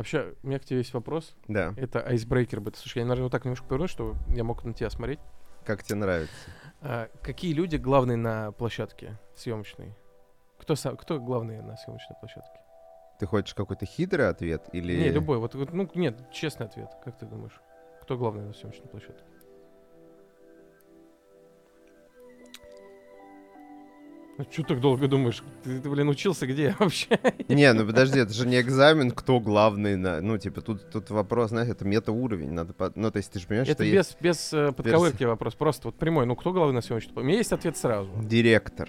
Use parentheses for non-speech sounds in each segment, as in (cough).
Вообще, у меня к тебе есть вопрос. Да. Это айсбрейкер. Слушай, я, наверное, вот так немножко поверну, что я мог на тебя смотреть. Как тебе нравится? А, какие люди главные на площадке съемочной? Кто, сам, кто главный на съемочной площадке? Ты хочешь какой-то хитрый ответ или... Не, любой. Вот, вот, ну, нет, честный ответ. Как ты думаешь? Кто главный на съемочной площадке? Ну, что так долго думаешь? Ты, ты, блин, учился где вообще? Не, ну подожди, это же не экзамен, кто главный на... Ну, типа, тут, тут вопрос, знаешь, это метауровень. Надо... По... Ну, то есть ты же понимаешь, это что без, есть без э, подковырки вопрос. Просто вот прямой. Ну, кто главный на площадке? У меня есть ответ сразу. директор.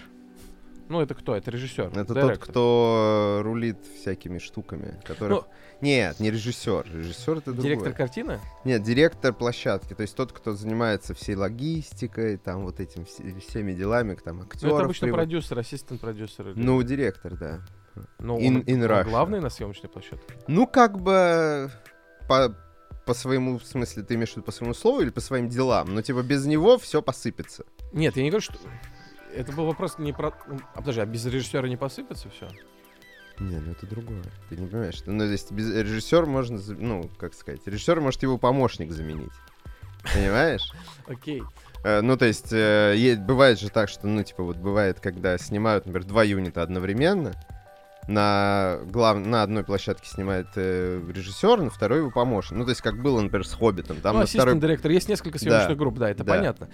Ну, это кто? Это режиссер. Это тот, директор. кто рулит всякими штуками, которых... Ну, Нет, не режиссер. Режиссер это другое. Директор картины? Нет, директор площадки. То есть тот, кто занимается всей логистикой, там вот этим все- всеми делами, там Ну, актеров. это обычно привод- продюсер, ассистент продюсер. или- Ну, директор, да. Ну, in- он, in он Russia. главный на съемочной площадке. Ну, как бы по, по своему, в смысле, ты имеешь в виду по своему слову или по своим делам? Ну, типа, без него все посыпется. Нет, я не говорю, что... Это был вопрос не про... ну, А подожди, а без режиссера не посыпется все? Не, ну это другое. Ты не понимаешь. Ну, то есть без режиссер можно, ну, как сказать, режиссер может его помощник заменить. Понимаешь? Окей. Э, Ну, то есть, э, бывает же так, что, ну, типа, вот бывает, когда снимают, например, два юнита одновременно, на, глав... на одной площадке снимает э, режиссер, на второй его помощник. Ну, то есть, как было, например, с «Хоббитом». Там ну, на второй... директор. Есть несколько съемочных Да. групп, да, это Да. понятно.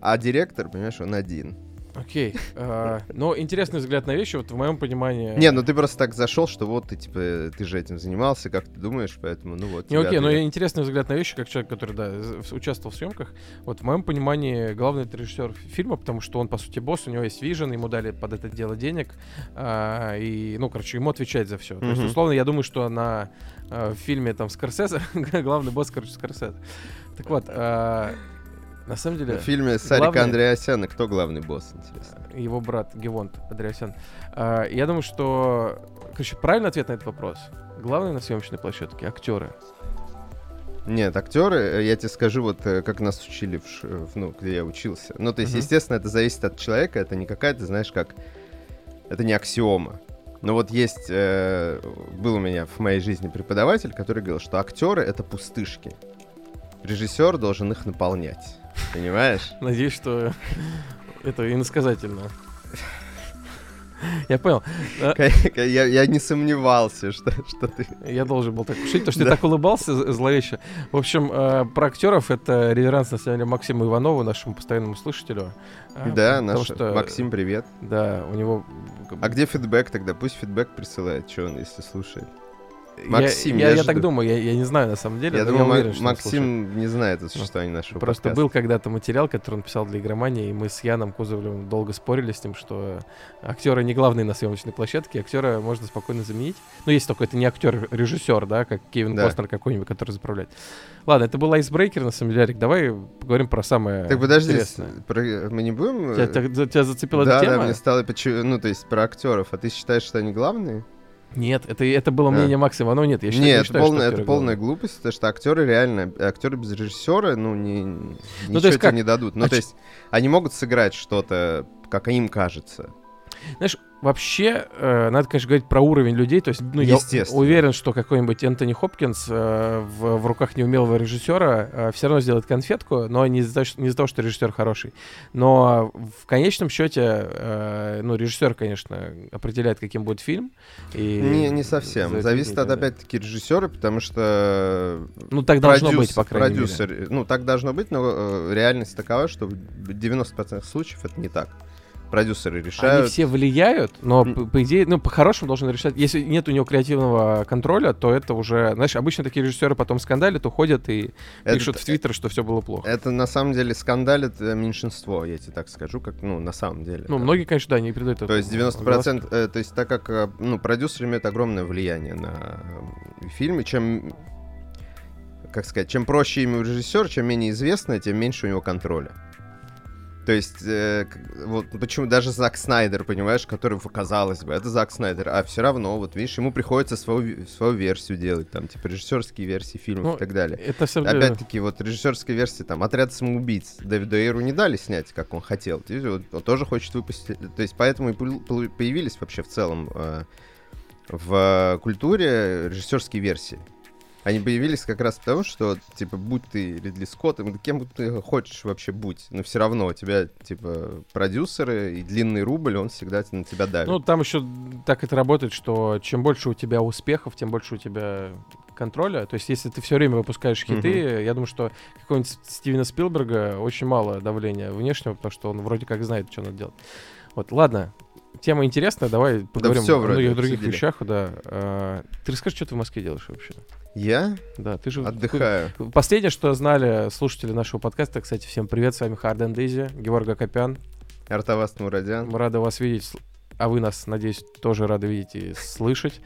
А директор, понимаешь, он один. Окей. А, Но интересный взгляд на вещи, вот в моем понимании... Не, ну ты просто так зашел, что вот ты, типа, ты же этим занимался, как ты думаешь, поэтому, ну вот. Не, окей, но ответ. интересный взгляд на вещи, как человек, который, да, участвовал в съемках. Вот в моем понимании главный это режиссер фильма, потому что он, по сути, босс, у него есть вижен, ему дали под это дело денег, а, и, ну, короче, ему отвечать за все. То есть, условно, я думаю, что на а, в фильме там Скорсезе (laughs) главный босс, короче, Скорсезе. Так вот, а, на самом деле... В фильме Сарика главный- Андреасяна кто главный босс, интересно? его брат Гевонт Андреасян. А, я думаю, что, короче, правильный ответ на этот вопрос. Главное на съемочной площадке актеры. Нет, актеры, э, я тебе скажу, вот э, как нас учили, в, ну, где я учился. Ну, то есть, Мгм. естественно, это зависит от человека, это не какая-то, знаешь, как... Это не аксиома. Но вот есть... э, был у меня в моей жизни преподаватель, который говорил, что актеры — это пустышки. Режиссер должен их наполнять. Понимаешь? Надеюсь, что это иносказательно. Я понял. Я, я не сомневался, что, что ты... Я должен был так шутить, потому что Да. ты так улыбался зловеще. В общем, э, про актеров это реверанс, на самом деле, Максиму Иванову, нашему постоянному слушателю. А, Да, наш что, Максим, привет. Да, у него... А где фидбэк тогда? Пусть фидбэк присылает, что он, если слушает. Я- Максим, я, я я ж так думаю, я, я не знаю на самом деле, Я думаю, Ма- уверен, слушает. Максим не знает о существовании нашего Просто подкаста. был когда-то материал, который он писал для игромании, и мы с Яном Кузовлевым долго спорили с ним, что актеры не главные на съемочной площадке, актера можно спокойно заменить. Ну, есть только это не актер, режиссер, да, как Кевин Да. Костнер какой-нибудь, который заправляет. Ладно, это был айсбрейкер, на самом деле, Арик. Давай поговорим про самое Так подожди, интересное. про- мы не будем... Тебя, э, тебя- тебя зацепила да, эта да, тема? мне стало почему, ну то есть про актеров. А ты считаешь, что они главные? Нет, это, это было А. мнение Максима, но нет, я считаю, не Нет, это считаю, полная, это полная главные. глупость, потому что актеры реально, актеры без режиссера, ну не, ничего то есть тебе как? не дадут. Ну А то ч- есть они могут сыграть что-то, как им кажется. Знаешь, вообще, э, надо, конечно, говорить про уровень людей. То есть, ну, я уверен, что какой-нибудь Энтони Хопкинс э, в, в руках неумелого режиссера все равно сделает конфетку, но не из-за, не из-за того, что режиссер хороший. Но в конечном счете, э, ну, режиссер, конечно, определяет, каким будет фильм. И Не, не совсем. Зависит от, опять-таки, режиссера, потому что Ну, так должно продюс- быть, по крайней мере. продюсер, ну так должно быть, но э, реальность такова, что в 90% случаев это не так. Продюсеры решают. Они все влияют, но, по, по идее, ну, по-хорошему должен решать. Если нет у него креативного контроля, то это уже... Знаешь, обычно такие режиссеры потом скандалят, уходят и Это- пишут в Твиттер, что все было плохо. Это на самом деле скандалит э, меньшинство, я тебе так скажу, как, ну, на самом деле. Ну, Да. многие, конечно, да, не придают То есть 90%, э, то есть так как, э, ну, продюсер имеет огромное влияние на э, фильмы, чем, как сказать, чем проще имя у режиссера, чем менее известное, тем меньше у него контроля. То есть, э, вот почему даже Зак Снайдер, понимаешь, который, казалось бы, это Зак Снайдер, а все равно, вот видишь, ему приходится свою, свою версию делать, там, типа, режиссерские версии фильмов Ну, и так далее. Это все... Опять-таки, вот режиссерской версии, там, «Отряд самоубийц» Дэвиду Эйру не дали снять, как он хотел. И вот он тоже хочет выпустить... То есть поэтому и появились вообще в целом э, в культуре режиссерские версии. Они появились как раз потому, что, типа, будь ты Ридли Скоттом, кем ты хочешь вообще будь, но все равно у тебя, типа, продюсеры и длинный рубль, он всегда на тебя давит. Ну, там еще так это работает, что чем больше у тебя успехов, тем больше у тебя контроля. То есть, если ты все время выпускаешь хиты, Мгм. я думаю, что какого-нибудь Стивена Спилберга очень мало давления внешнего, потому что он вроде как знает, что надо делать. Вот, ладно. Тема интересная, давай поговорим всё о вроде многих других обсудили. вещах. Да. А, ты расскажи, что ты в Москве делаешь вообще? Я Да, ты же... отдыхаю. Последнее, что знали слушатели нашего подкаста, кстати, всем привет, с вами and Easy, Георг Акопян. Артавас Мурадян. Мы рады вас видеть, а вы нас, надеюсь, тоже рады видеть и слышать.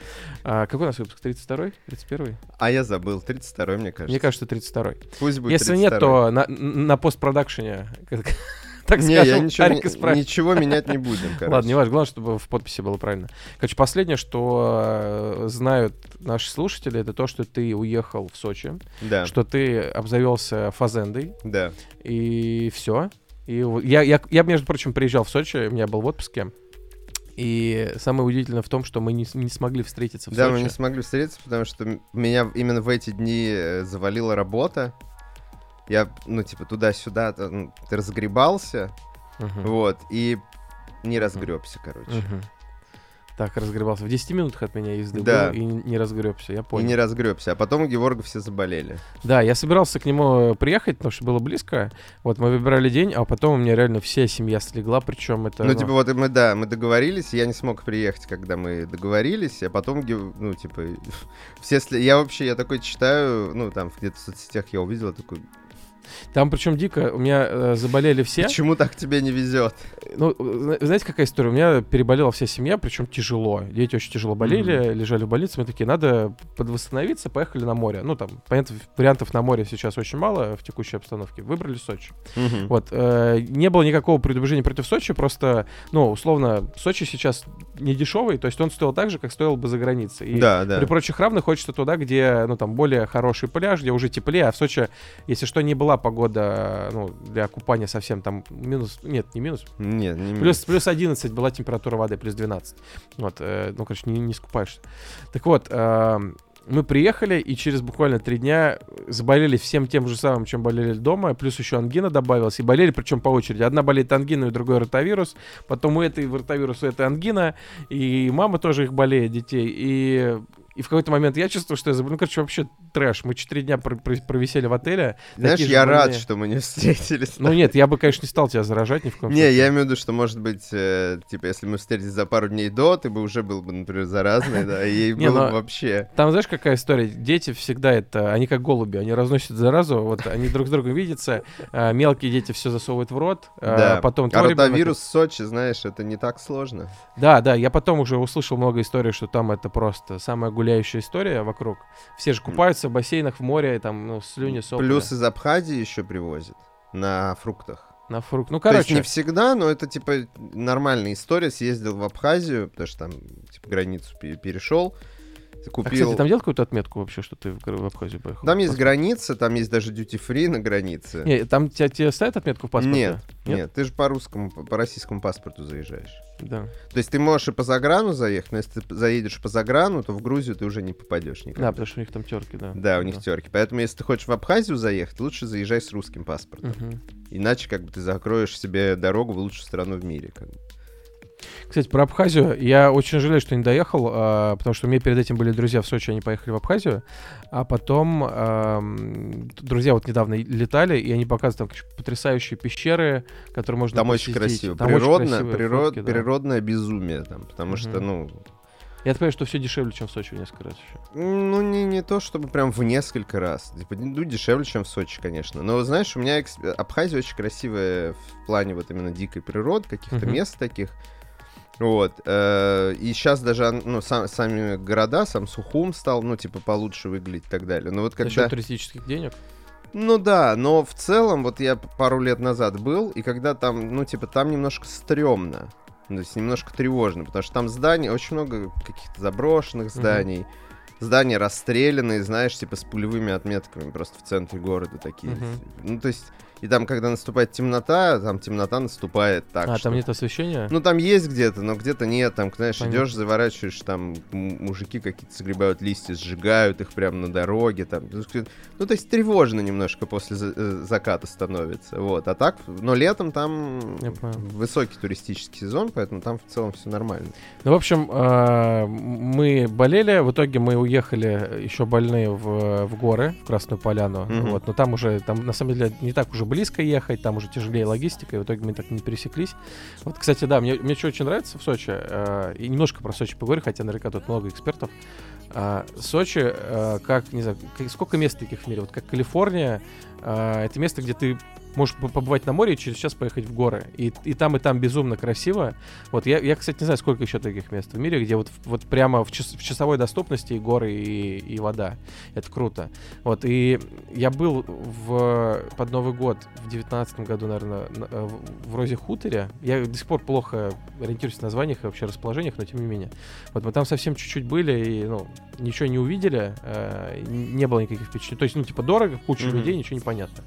А, какой у нас выпуск? 32-й? 31-й? А я забыл, 32-й, мне кажется. Мне кажется, 32-й. Пусть будет Если нет, 32-й. то на, на постпродакшене, (laughs) так Не, я скажем, ничего, Арик исправит. ничего менять не будем, (laughs) короче. Ладно, не важно, главное, чтобы в подписи было правильно. Короче, последнее, что э, знают наши слушатели, это то, что ты уехал в Сочи, Да, что ты обзавелся фазендой, да. и все. И я, я, я, между прочим, приезжал в Сочи, у меня был в отпуске. И самое удивительное в том, что мы не, не смогли встретиться в Да, Сочи. мы не смогли встретиться, потому что меня именно в эти дни э, завалила работа. Я, ну, типа, туда-сюда, ну, ты разгребался, Мгм. вот, и не разгребся, короче. Мгм. Так, разгребался. В 10 минутах от меня езды Да. был и не разгребся, я И понял. не разгребся. А потом у Георга все заболели. Да, я собирался к нему э, приехать, потому что было близко. Вот мы выбирали день, а потом у меня реально вся семья слегла, причем это... Ну, ну, типа, вот мы, да, мы договорились, я не смог приехать, когда мы договорились, а потом, ну, типа, (laughs) все... сли- Я вообще, я такой читаю, ну, там, где-то в соцсетях я увидел, я такой, Там причем дико, у меня э, заболели все. почему так тебе не везет? Ну, зна- знаете, какая история? У меня переболела вся семья, причем тяжело. Дети очень тяжело болели, лежали в больнице. Мы такие, надо подвосстановиться, поехали на море. Ну, там, понятно, вариантов на море сейчас очень мало в текущей обстановке. Выбрали Сочи. Вот, э, не было никакого предубеждения против Сочи, просто, ну, условно, Сочи сейчас не дешевый, то есть он стоил так же, как стоил бы за границей. И Да, да. При прочих равных хочется туда, где, ну, там, более хороший пляж, где уже теплее, а в Сочи, если что, не была погода, ну, для купания совсем там минус, нет, не минус, Нет, не Плюс, плюс 11 была температура воды, плюс 12. Вот, э, ну, короче, не, не скупаешься. Так вот, э, мы приехали, и через буквально три дня заболели всем тем же самым, чем болели дома, плюс еще ангина добавилась, и болели, причем по очереди. Одна болеет ангиной, другой ротавирус, потом у этой ротавирус, у этой ангина, и мама тоже их болеет, детей, и... И в какой-то момент я чувствую, что я забыл. Ну, короче, вообще трэш. Мы четыре дня пр- пр- провисели в отеле. Знаешь, такие я рад, больные. что мы не встретились. Ну нет, я бы, конечно, не стал тебя заражать ни в коем Не, случае. я имею в виду, что, может быть, э, типа, если мы встретились за пару дней до, ты бы уже был бы, например, заразный, да, и (laughs) Не, было бы вообще... Там знаешь, какая история? Дети всегда это, они как голуби, они разносят заразу, вот они друг с другом видятся, а, мелкие дети все засовывают в рот, а, Да. потом А ротавирус в Сочи, знаешь, это не так сложно. Да, да, я потом уже услышал много историй, что там это просто самая гуляющая история вокруг. Все же купаются в бассейнах, в море, там, ну, слюни, сопли. Плюс из Абхазии еще привозят на фруктах. На фрукт. Ну, То есть короче, не всегда, но это, типа, нормальная история. Съездил в Абхазию, потому что там, типа, границу пе- перешел. а, Купил... кстати, там делал какую-то отметку вообще, что ты в, Абхазию поехал? Там есть Паспорт? граница, там есть даже duty-free на границе. Не, там тебя, тебе ставят отметку в паспорте? Нет, нет, ты же по русскому, по российскому паспорту заезжаешь. Да. То есть ты можешь и по заграну заехать, но если ты заедешь по заграну, то в Грузию ты уже не попадешь никогда. Да, потому что у них там терки, да. Да, у них терки. Поэтому, если ты хочешь в Абхазию заехать, лучше заезжай с русским паспортом. Мгм. Иначе, как бы, ты закроешь себе дорогу в лучшую страну в мире. Как бы. Кстати, про Абхазию. Я очень жалею, что не доехал, а, потому что у меня перед этим были друзья в Сочи, они поехали в Абхазию. А потом ам, друзья вот недавно летали, и они показывают там потрясающие пещеры, которые можно Там очень посетить. красиво. Там очень Природно, красивые природ- фотки, да. Природное безумие там. Потому Мгм. что, ну, Я понимаю, что все дешевле, чем в Сочи в несколько раз еще. Ну, не, не то, чтобы прям в несколько раз. Типа, ну, дешевле, чем в Сочи, конечно. Но, знаешь, у меня экс- Абхазия очень красивая в плане вот именно дикой природы, каких-то Мгм. мест таких. Вот. э, И сейчас даже, ну, сам- сами города, сам Сухум стал, ну, типа, получше выглядеть и так далее. Но вот За когда... счет туристических денег. Ну да, но в целом, вот я пару лет назад был, и когда там, ну, типа, там немножко стрёмно. То есть немножко тревожно, потому что там зданий, очень много каких-то заброшенных зданий. Здания расстрелянные, знаешь, типа с пулевыми отметками просто в центре города такие. Мгм. Ну, то есть И там, когда наступает темнота, там темнота наступает так. А, что... там нет освещения? Ну, там есть где-то, но где-то нет. Там, знаешь, Понятно. идешь, заворачиваешь, там мужики какие-то загребают листья, сжигают их прямо на дороге. Там. Ну, то есть тревожно немножко после э, заката становится. Вот. А так, но летом там высокий туристический сезон, поэтому там в целом все нормально. Ну, в общем, э, мы болели, в итоге мы уехали еще больные в, в горы, в Красную Поляну, Мгм. вот, но там уже, там на самом деле не так уже близко ехать, там уже тяжелее логистика, и в итоге мы так не пересеклись. Вот, кстати, да, мне, мне что очень нравится в Сочи, э, и немножко про Сочи поговорю, хотя наверняка тут много экспертов. А, Сочи, э, как, не знаю, как- сколько мест таких в мире, вот как Калифорния, э, это место, где ты можешь по- побывать на море и через час поехать в горы. И, и там, и там безумно красиво. Вот я, я, кстати, не знаю, сколько еще таких мест в мире, где вот, вот прямо в, час- в часовой доступности и горы, и, и вода. Это круто. Вот, и я был в, под Новый год в девятнадцатом году, наверное, на- э, в, в Розе Хуторе. Я до сих пор плохо ориентируюсь в названиях и вообще расположениях, но тем не менее. Вот мы там совсем чуть-чуть были и, ну, ничего не увидели, э, не было никаких впечатлений. То есть, ну, типа, дорого, куча Мгм. людей, ничего не понятно.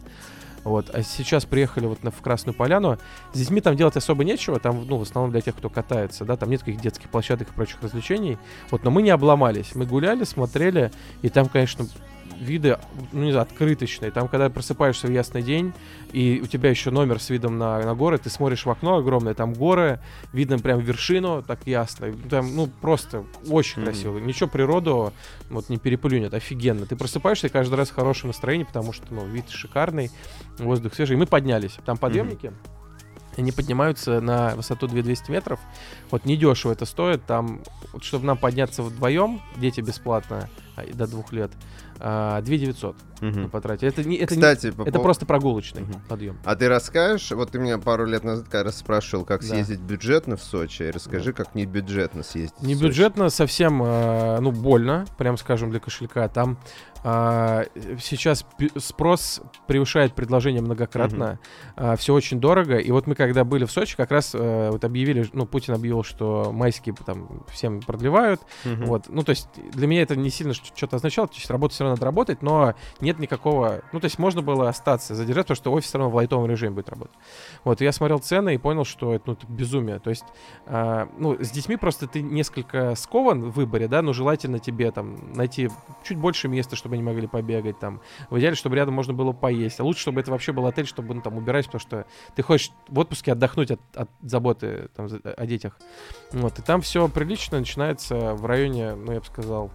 Вот, а сейчас приехали вот на, в Красную Поляну. С детьми там делать особо нечего, там, ну, в основном для тех, кто катается, да, там нет каких детских площадок и прочих развлечений. Вот, но мы не обломались. Мы гуляли, смотрели, и там, конечно, виды, ну, не знаю, открыточные. Там, когда просыпаешься в ясный день, и у тебя еще номер с видом на, на горы, ты смотришь в окно огромное, там горы, видно прям вершину, так ясно. Там, ну, просто очень Мгм. красиво. Ничего природу вот не переплюнет, офигенно. Ты просыпаешься и каждый раз в хорошем настроении, потому что, ну, вид шикарный, воздух свежий. И мы поднялись. Там подъемники. Они поднимаются на высоту 2200 метров. Вот недешево это стоит. Там, вот, чтобы нам подняться вдвоем, дети бесплатно а, до двух лет, а, 2900 мы Мгм. потратили. Это, не, это, не- Кстати, по это просто прогулочный Мгм. подъем. А ты расскажешь, вот ты меня пару лет назад как раз спрашивал, как Да. съездить бюджетно в Сочи. Расскажи, как не бюджетно съездить. Не бюджетно, совсем, э, ну, больно, прям скажем, для кошелька. Там а, сейчас спрос превышает предложение многократно. все очень дорого. И вот мы, когда были в Сочи, как раз э, вот объявили, ну, Путин объявил, что майские там всем продлевают. Мгм. Вот, ну, то есть для меня это не сильно что-то означало, то есть работать все равно надо работать, но нет никакого, ну, то есть можно было остаться, задержать, потому что офис все равно в лайтовом режиме будет работать. Вот, и я смотрел цены и понял, что это, ну, это безумие, то есть, а, ну, с детьми просто ты несколько скован в выборе, да, но желательно тебе там найти чуть больше места, чтобы они могли побегать там, в идеале, чтобы рядом можно было поесть, а лучше, чтобы это вообще был отель, чтобы, ну, там, убирать, потому что ты хочешь в отпуске отдохнуть от, от заботы там, о детях. Вот, и там все прилично начинается в районе, ну, я бы сказал,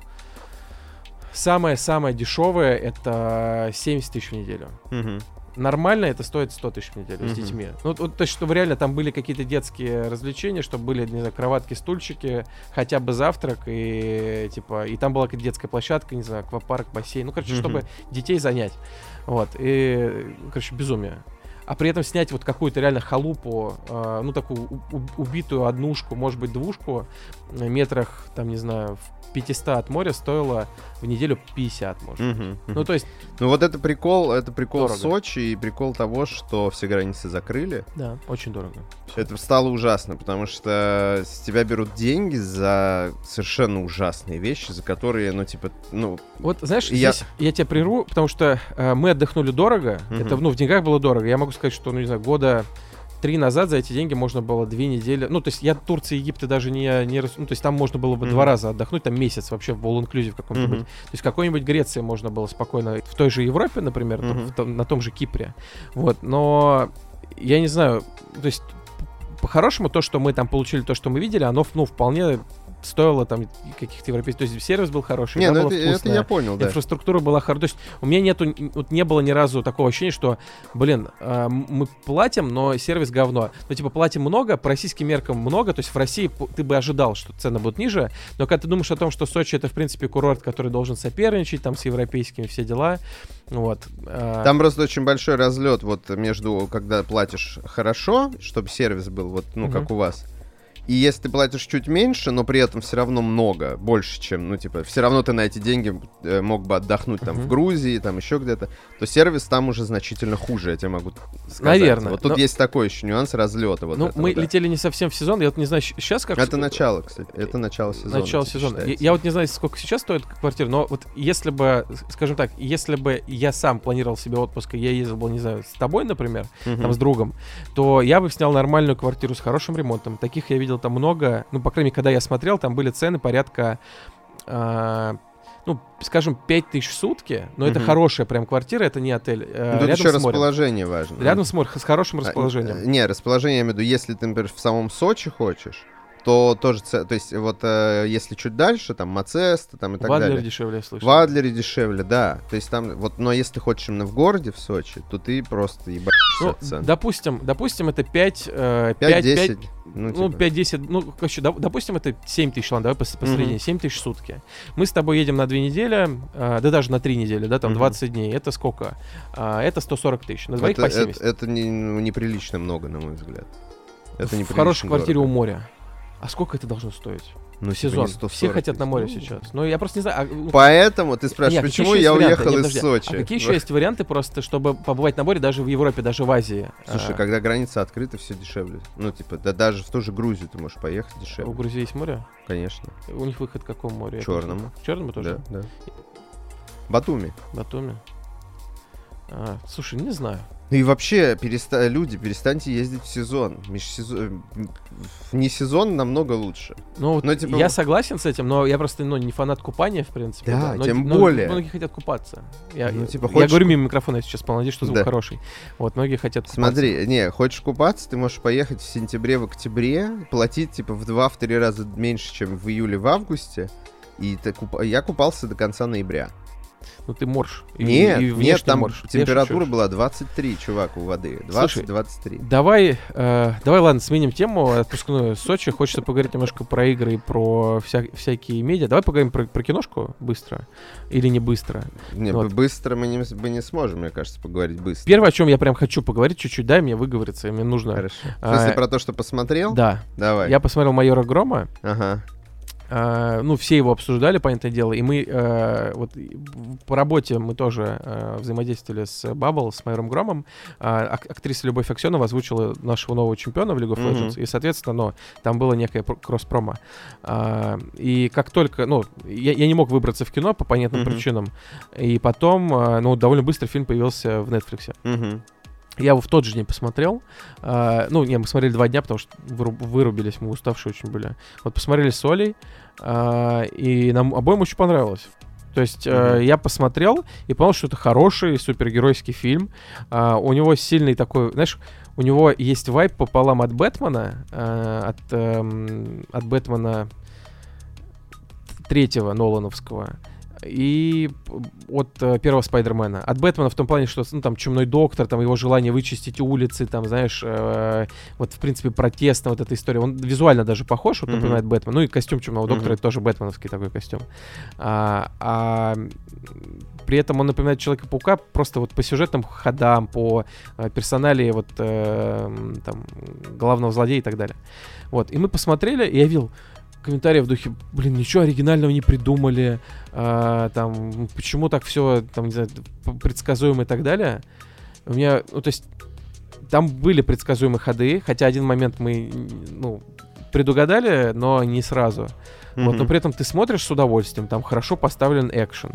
самое-самое дешевое это 70 тысяч в неделю. Мгм. Нормально это стоит 100 тысяч в неделю с Мгм. детьми. Ну, то есть, чтобы реально там были какие-то детские развлечения, чтобы были, не знаю, кроватки, стульчики, хотя бы завтрак, и типа, и там была какая-то детская площадка, не знаю, аквапарк, бассейн. Ну, короче, Мгм. чтобы детей занять. Вот. И, короче, безумие. А при этом снять вот какую-то реально халупу, э, ну, такую убитую однушку, может быть, двушку, э, метрах, там, не знаю, в 500 от моря стоило в неделю 50, может. Мгм. Ну, то есть, Ну вот это прикол, это прикол Дорого. Сочи и прикол того, что все границы закрыли. да, очень дорого. Это стало ужасно, потому что с тебя берут деньги за совершенно ужасные вещи, за которые, ну, типа, ну, Вот, знаешь, Я- здесь я тебя прерву, потому что э, мы отдохнули дорого. Мгм. Это, ну, в деньгах было дорого. Я могу сказать, что, ну, не знаю, года три назад за эти деньги можно было две недели. Ну, то есть я Турции и Египта даже не, не Ну, то есть там можно было бы Мгм. два раза отдохнуть, там месяц вообще в all inclusive каком-нибудь. Мгм. То есть какой-нибудь Греции можно было спокойно. В той же Европе, например, там, Мгм. в том- на том же Кипре. Вот, но я не знаю, то есть по-хорошему то, что мы там получили, то, что мы видели, оно, ну, вполне стоило там каких-то европейских... То есть сервис был хороший, не, ну это, это вкусная. я понял, да. Инфраструктура была хорошая. То есть у меня нету, вот не было ни разу такого ощущения, что, блин, м- мы платим, но сервис говно. Ну, типа, платим много, по российским меркам много. То есть в России ты бы ожидал, что цены будут ниже. Но когда ты думаешь о том, что Сочи это, в принципе, курорт, который должен соперничать там с европейскими все дела, вот. а, Там просто очень большой разлет вот между, когда платишь хорошо, чтобы сервис был вот, ну, Мгм. как у вас, И если ты платишь чуть меньше, но при этом все равно много, больше, чем, ну, типа, все равно ты на эти деньги э, мог бы отдохнуть там Мгм. в Грузии, там еще где-то, то сервис там уже значительно хуже, я тебе могу сказать. Наверное, Вот тут но- есть такой еще нюанс разлета вот ну, этого, мы да. летели не совсем в сезон, я вот не знаю, сейчас как... Это начало, кстати, это начало сезона. Начало сезона. Я, я вот не знаю, сколько сейчас стоит квартира, но вот если бы, скажем так, если бы я сам планировал себе отпуск, и я ездил бы, не знаю, с тобой, например, Мгм. там с другом, то я бы снял нормальную квартиру с хорошим ремонтом. Таких я видел там много. Ну, по крайней мере, когда я смотрел, там были цены порядка, а, ну, скажем, 5 тысяч в сутки, но это Мгм. хорошая прям квартира, это не отель. э, Тут еще расположение важно. Рядом с морем, с хорошим А, расположением. э, Не, расположение, я имею в виду, если ты, например, в самом Сочи хочешь, то тоже, то есть вот э, если чуть дальше, там Мацеста, там и так В Адлере далее. дешевле, я слышал. В Адлере дешевле, да. То есть там, вот, но если ты хочешь именно в городе, в Сочи, то ты просто ебашься Ну, цен. допустим, допустим, это 5, 5, 5-10, 5, ну, ну, типа. 5-10, ну, короче, доп- допустим, это 7 тысяч, ладно, давай пос- посредине, Мгм. 7 тысяч в сутки. Мы с тобой едем на 2 недели, а, да даже на 3 недели, да, там. 20 дней, это сколько? А, это 140 тысяч, на двоих это, по это, 70. это не- ну, неприлично много, на мой взгляд. Это в хорошей квартире у дорого. моря. А сколько это должно стоить? Ну, типа, сезон. не 140 Все хотят на море. Ну, сейчас. Ну, я просто не знаю. а, Поэтому ты Нет, спрашиваешь, какие почему я варианты? уехал Нет, из подожди. Сочи? А какие еще есть варианты просто, чтобы побывать на море даже в Европе, даже в Азии? Слушай, А, когда граница открыта, все дешевле. Ну, типа, да даже в ту же Грузию ты можешь поехать У дешевле. Грузии есть море? Конечно. У них выход к какому морю? Просто- К черному тоже? Да, да. Батуми. Батуми. А, слушай, не знаю. Ну и вообще, переста- люди, перестаньте ездить в сезон. Межсезон... Вне сезон намного лучше. Ну, вот Ну, типа, я согласен с этим, но я просто ну, не фанат купания, в принципе. Да, но, тем но более. Многие хотят купаться. Я, Ну, типа, я хочешь- говорю мимо микрофона, я сейчас надеюсь, что звук Да. хороший. Вот, многие хотят купаться. Смотри, не, хочешь купаться, ты можешь поехать в сентябре, в октябре, платить типа в 2-3 раза меньше, чем в июле, в августе. И ты куп- я купался до конца ноября. Ну, ты морж. И- нет, и нет, там морж. Температура была 23, чувак, у воды. Слушай, 20-23. Давай, э, давай, ладно, сменим тему отпускную Сочи. Хочется поговорить немножко про игры и про вся- всякие медиа. Давай поговорим про, про киношку быстро или не быстро. Не, вот. быстро мы не, мы не сможем, мне кажется, поговорить быстро. Первое, о чем я прям хочу поговорить, чуть-чуть дай мне выговориться, мне нужно. Хорошо. В А, смысле, про то, что посмотрел? Да, Давай. я посмотрел майора Грома. Ага. А, ну, все его обсуждали, понятное дело, и мы э, вот по работе мы тоже э, взаимодействовали с Баббл, с майором Громом. Ак- актриса Любовь Аксенова озвучила нашего нового чемпиона в League of. Legends, и, соответственно, ну, там было некое пр- кросс-промо. И как только, ну, я, я не мог выбраться в кино по понятным Мгм. причинам, и потом, ну, довольно быстро фильм появился в Netflix. Мгм. Я его в тот же день посмотрел. А, ну, не, мы смотрели два дня, потому что выру- вырубились, мы уставшие очень были. Вот посмотрели с Олей, а, и нам обоим очень понравилось. То есть э, Мгм. я посмотрел и понял, что это хороший супергеройский фильм. А, у него сильный такой, знаешь, у него есть вайп пополам от Бэтмена, э, от, эм, от Бэтмена третьего Нолановского и от э, первого Спайдермена. От Бэтмена в том плане, что ну, там чумной доктор, там его желание вычистить улицы, там, знаешь, э, вот в принципе протестно вот эта история. Он визуально даже похож, вот Мгм. напоминает Бэтмен. Ну и костюм чумного доктора Мгм. это тоже бэтменовский такой костюм. А, а, при этом он напоминает Человека-паука просто вот по сюжетным ходам, по э, персоналии вот э, там главного злодея и так далее. Вот, и мы посмотрели, и я видел комментарии в духе, блин, ничего оригинального не придумали, а, там, почему так все, там, не знаю, предсказуемо и так далее. У меня, ну, то есть, там были предсказуемые ходы, хотя один момент мы, ну, предугадали, но не сразу. Вот, но при этом ты смотришь с удовольствием, там хорошо поставлен экшен,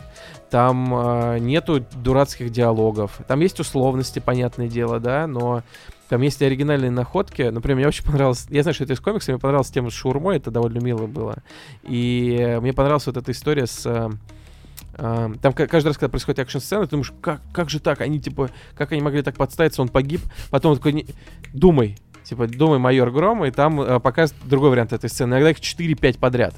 там а, нету дурацких диалогов, там есть условности, понятное дело, да, но там есть оригинальные находки. Например, мне очень понравилось, я знаю, что это из комикса, мне понравилась тема с шаурмой, это довольно мило было. И э, мне понравилась вот эта история с... э, там ка- каждый раз, когда происходит экшн-сцена, ты думаешь, как, как же так? Они, типа, как они могли так подставиться? Он погиб. Потом он такой, «Не- думай, Типа, думай, майор Гром, и там э, показывают другой вариант этой сцены. Иногда их 4-5 подряд.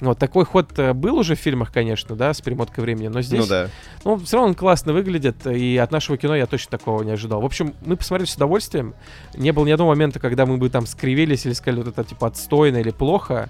Вот такой ход э, был уже в фильмах, конечно, да, с перемоткой времени, но здесь, Ну да. ну, все равно он классно выглядит, и от нашего кино я точно такого не ожидал. В общем, мы посмотрели с удовольствием. Не было ни одного момента, когда мы бы там скривились или сказали, вот это, типа, отстойно или плохо.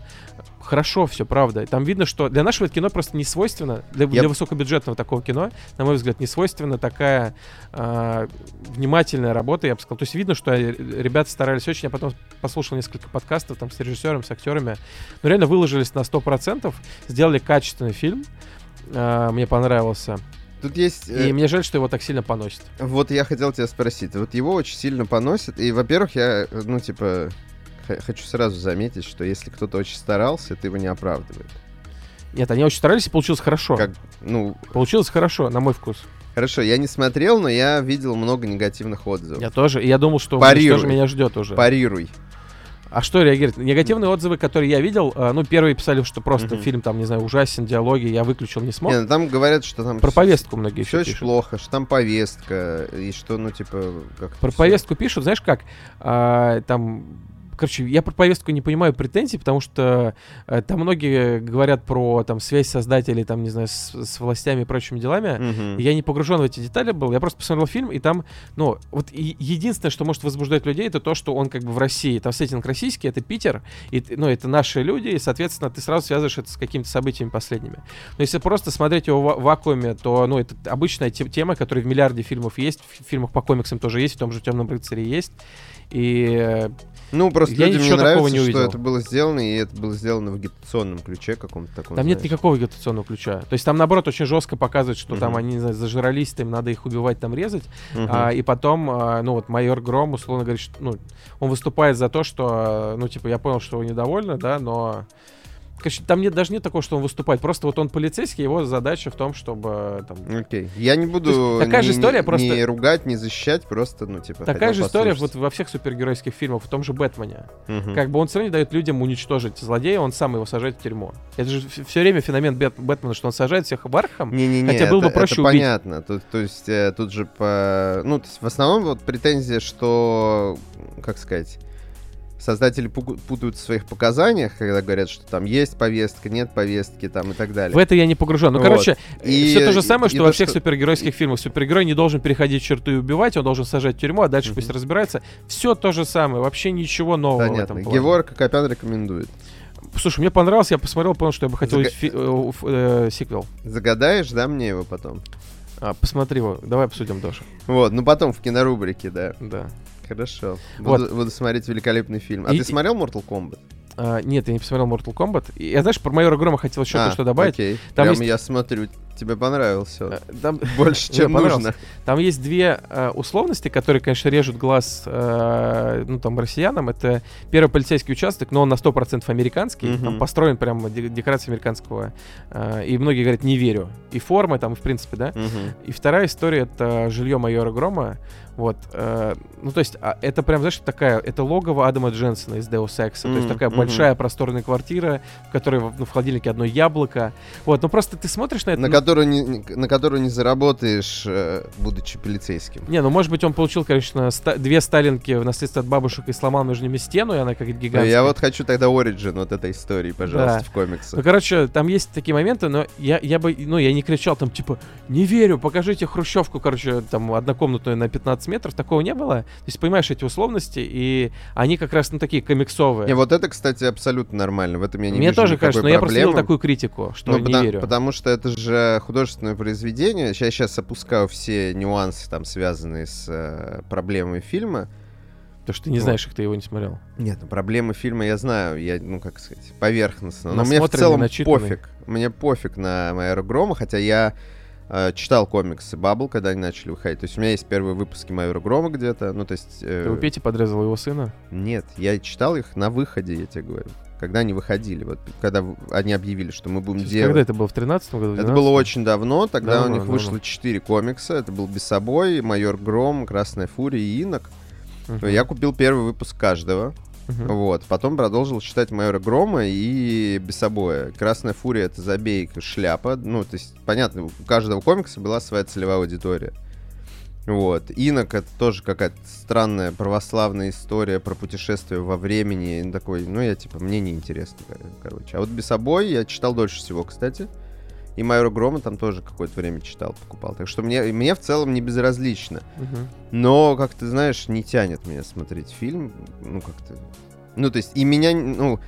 Хорошо все, правда. Там видно, что для нашего кино просто не свойственно, для, для высокобюджетного такого кино, на мой взгляд, не свойственно такая э, внимательная работа, я бы сказал. То есть видно, что ребята старались очень. Я потом послушал несколько подкастов там с режиссером, с актерами. Но реально выложились на 100%, сделали качественный фильм. Э, мне понравился. Тут есть... И э... мне жаль, что его так сильно поносит. Вот я хотел тебя спросить. Вот его очень сильно поносит. И, во-первых, я, ну, типа, хочу сразу заметить, что если кто-то очень старался, это его не оправдывает. Нет, они очень старались, и получилось хорошо. Как, ну... Получилось хорошо, на мой вкус. Хорошо, я не смотрел, но я видел много негативных отзывов. Я тоже, и я думал, что Парируй. тоже меня ждет уже. Парируй. А что реагирует? Негативные отзывы, которые я видел, э, ну, первые писали, что просто uh-huh. фильм там, не знаю, ужасен, диалоги, я выключил, не смог. Не, ну, там говорят, что там... Про повестку многие Все очень плохо, что там повестка, и что, ну, типа... Как Про повестку пишут, знаешь как? А, там Короче, я про повестку не понимаю претензий, потому что э, там многие говорят про там связь создателей, там, не знаю, с, с властями и прочими делами. Mm-hmm. Я не погружен в эти детали был. Я просто посмотрел фильм, и там, ну, вот и, единственное, что может возбуждать людей, это то, что он как бы в России. Там сеттинг российский, это Питер, и, ну, это наши люди, и, соответственно, ты сразу связываешь это с какими-то событиями последними. Но если просто смотреть его в вакууме, то, ну, это обычная тема, которая в миллиарде фильмов есть, в фильмах по комиксам тоже есть, в том же «Темном рыцаре» есть. И ну, просто я людям не нравится, не что это было сделано, и это было сделано в агитационном ключе каком-то таком. Там знаешь. нет никакого агитационного ключа. То есть там, наоборот, очень жестко показывают, что uh-huh. там они, не знаю, зажрались, им надо их убивать, там резать. Uh-huh. А, и потом, а, ну, вот майор Гром, условно говоря, что, ну, он выступает за то, что, ну, типа, я понял, что вы недовольны, да, но там нет, даже нет такого, что он выступает. Просто вот он полицейский, его задача в том, чтобы там... Окей. Я не буду такая ни, же история ни, просто... не ругать, не защищать, просто, ну, типа, Такая же история вот во всех супергеройских фильмах, в том же Бэтмене. Угу. Как бы он все равно не дает людям уничтожить злодея, он сам его сажает в тюрьму. Это же все время феномен Бэт, Бэтмена, что он сажает всех в Архам, не, не, не, хотя было это, бы проще это убить. понятно. Тут, то есть э, тут же по... Ну, то есть в основном вот претензия, что, как сказать создатели путают в своих показаниях, когда говорят, что там есть повестка, нет повестки, там и так далее. В это я не погружен. Ну, вот. короче, и, все то же самое, что во всех что... супергеройских фильмах. Супергерой не должен переходить черту и убивать, он должен сажать в тюрьму, а дальше mm-hmm. пусть разбирается. Все то же самое, вообще ничего нового Понятно. в этом Геворг Копян рекомендует. Слушай, мне понравилось, я посмотрел, понял, что я бы хотел Заг... фи- э, э, сиквел. Загадаешь, да, мне его потом? А, посмотри его, давай обсудим тоже. Вот, ну потом в кинорубрике, да. Да. Хорошо. Буду, вот. буду смотреть великолепный фильм. А и, ты смотрел Mortal Kombat? А, нет, я не посмотрел Mortal Kombat. Я, знаешь, про майора Грома хотел еще а, кое-что добавить. Окей. Там Прям есть... я смотрю, тебе понравилось все. Там... (laughs) Больше, чем (laughs) нужно. Там есть две э, условности, которые, конечно, режут глаз э, ну, там, россиянам. Это первый полицейский участок, но он на 100% американский. Mm-hmm. Там построен прямо декорация американского. Э, и многие говорят, не верю. И форма там, в принципе, да. Mm-hmm. И вторая история — это жилье майора Грома. Вот, э, ну то есть а, это прям, знаешь, такая, это логово Адама Дженсона из Deus Ex, mm, то есть такая mm-hmm. большая просторная квартира, в которой ну, в холодильнике одно яблоко, вот, ну просто ты смотришь на это... На, ну... которую, не, на которую не заработаешь, э, будучи полицейским. Не, ну может быть он получил, конечно, ста- две сталинки в наследство от бабушек и сломал между ними стену, и она как гигантская. Я вот хочу тогда Origin вот этой истории, пожалуйста, да. в комиксах. Ну короче, там есть такие моменты, но я, я бы, ну я не кричал там типа, не верю, покажите хрущевку, короче, там однокомнатную на 15 15 метров, такого не было. То есть понимаешь эти условности, и они как раз, ну, такие комиксовые. Не, вот это, кстати, абсолютно нормально. В этом я не Мне вижу тоже кажется, но я просто видел такую критику, что ну, не потому, верю. Потому что это же художественное произведение. Сейчас, сейчас опускаю все нюансы, там, связанные с э, проблемой фильма. То, что ты не вот. знаешь их, ты его не смотрел. Нет, ну проблемы фильма я знаю, я, ну, как сказать, поверхностно. Но мне в целом пофиг. Мне пофиг на Майора Грома, хотя я э, читал комиксы Бабл, когда они начали выходить. То есть у меня есть первые выпуски Майора Грома где-то. Ну, то есть... Э, Ты у Пети подрезал его сына? Нет, я читал их на выходе, я тебе говорю. Когда они выходили, вот когда они объявили, что мы будем делать. Когда это было? В 13 году? Это было очень давно. Тогда давно, у них давно. вышло 4 комикса. Это был Без собой, Майор Гром, Красная Фурия и Инок. Угу. Я купил первый выпуск каждого. Uh-huh. Вот. Потом продолжил читать Майора Грома и Бесобоя. Красная Фурия — это забей шляпа. Ну, то есть, понятно, у каждого комикса была своя целевая аудитория. Вот. Инок — это тоже какая-то странная православная история про путешествие во времени. Такой, ну, я типа, мне не интересно, короче. А вот Бесобой я читал дольше всего, кстати. И Майора Грома там тоже какое-то время читал, покупал. Так что мне, мне в целом не безразлично. Угу. Но, как ты знаешь, не тянет меня смотреть фильм. Ну, как-то... Ну, то есть, и меня, ну...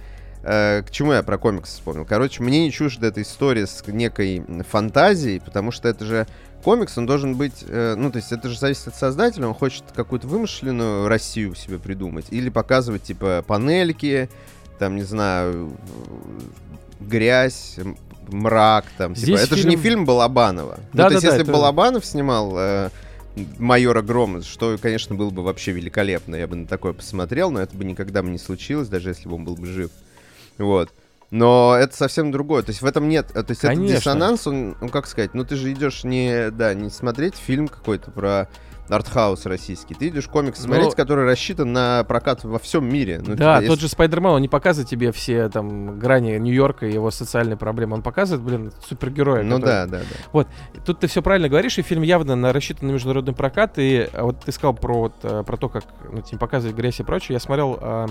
э, к чему я про комиксы вспомнил? Короче, мне не чужда эта история с некой фантазией, потому что это же комикс, он должен быть, э, ну, то есть это же зависит от создателя, он хочет какую-то вымышленную Россию себе придумать, или показывать, типа, панельки, там, не знаю, грязь, м- мрак, там, типа. Здесь Это же не фильм- фильм Балабанова. Ну, Да, то есть да, да, если это- Балабанов снимал э, майора Грома, что, конечно, было бы вообще великолепно, я бы на такое посмотрел, но это бы никогда бы не случилось, даже если бы он был бы жив. Вот. Но это совсем другое. То есть в этом нет. э, То есть Конечно. этот диссонанс, он, ну как сказать, ну ты же идешь не, да, не смотреть фильм какой-то про артхаус российский. Ты идешь комикс Ну, смотреть, который рассчитан на прокат во всем мире. Ну, да, типа, тот если- же Спайдермен, он не показывает тебе все там грани Нью-Йорка и его социальные проблемы. Он показывает, блин, супергероя. Ну который- да, да, да. Тут ты все правильно говоришь, и фильм явно на, рассчитан на международный прокат. И а, вот ты сказал про, вот, э, про то, как ну, типа, показывать грязь и прочее. Я смотрел а,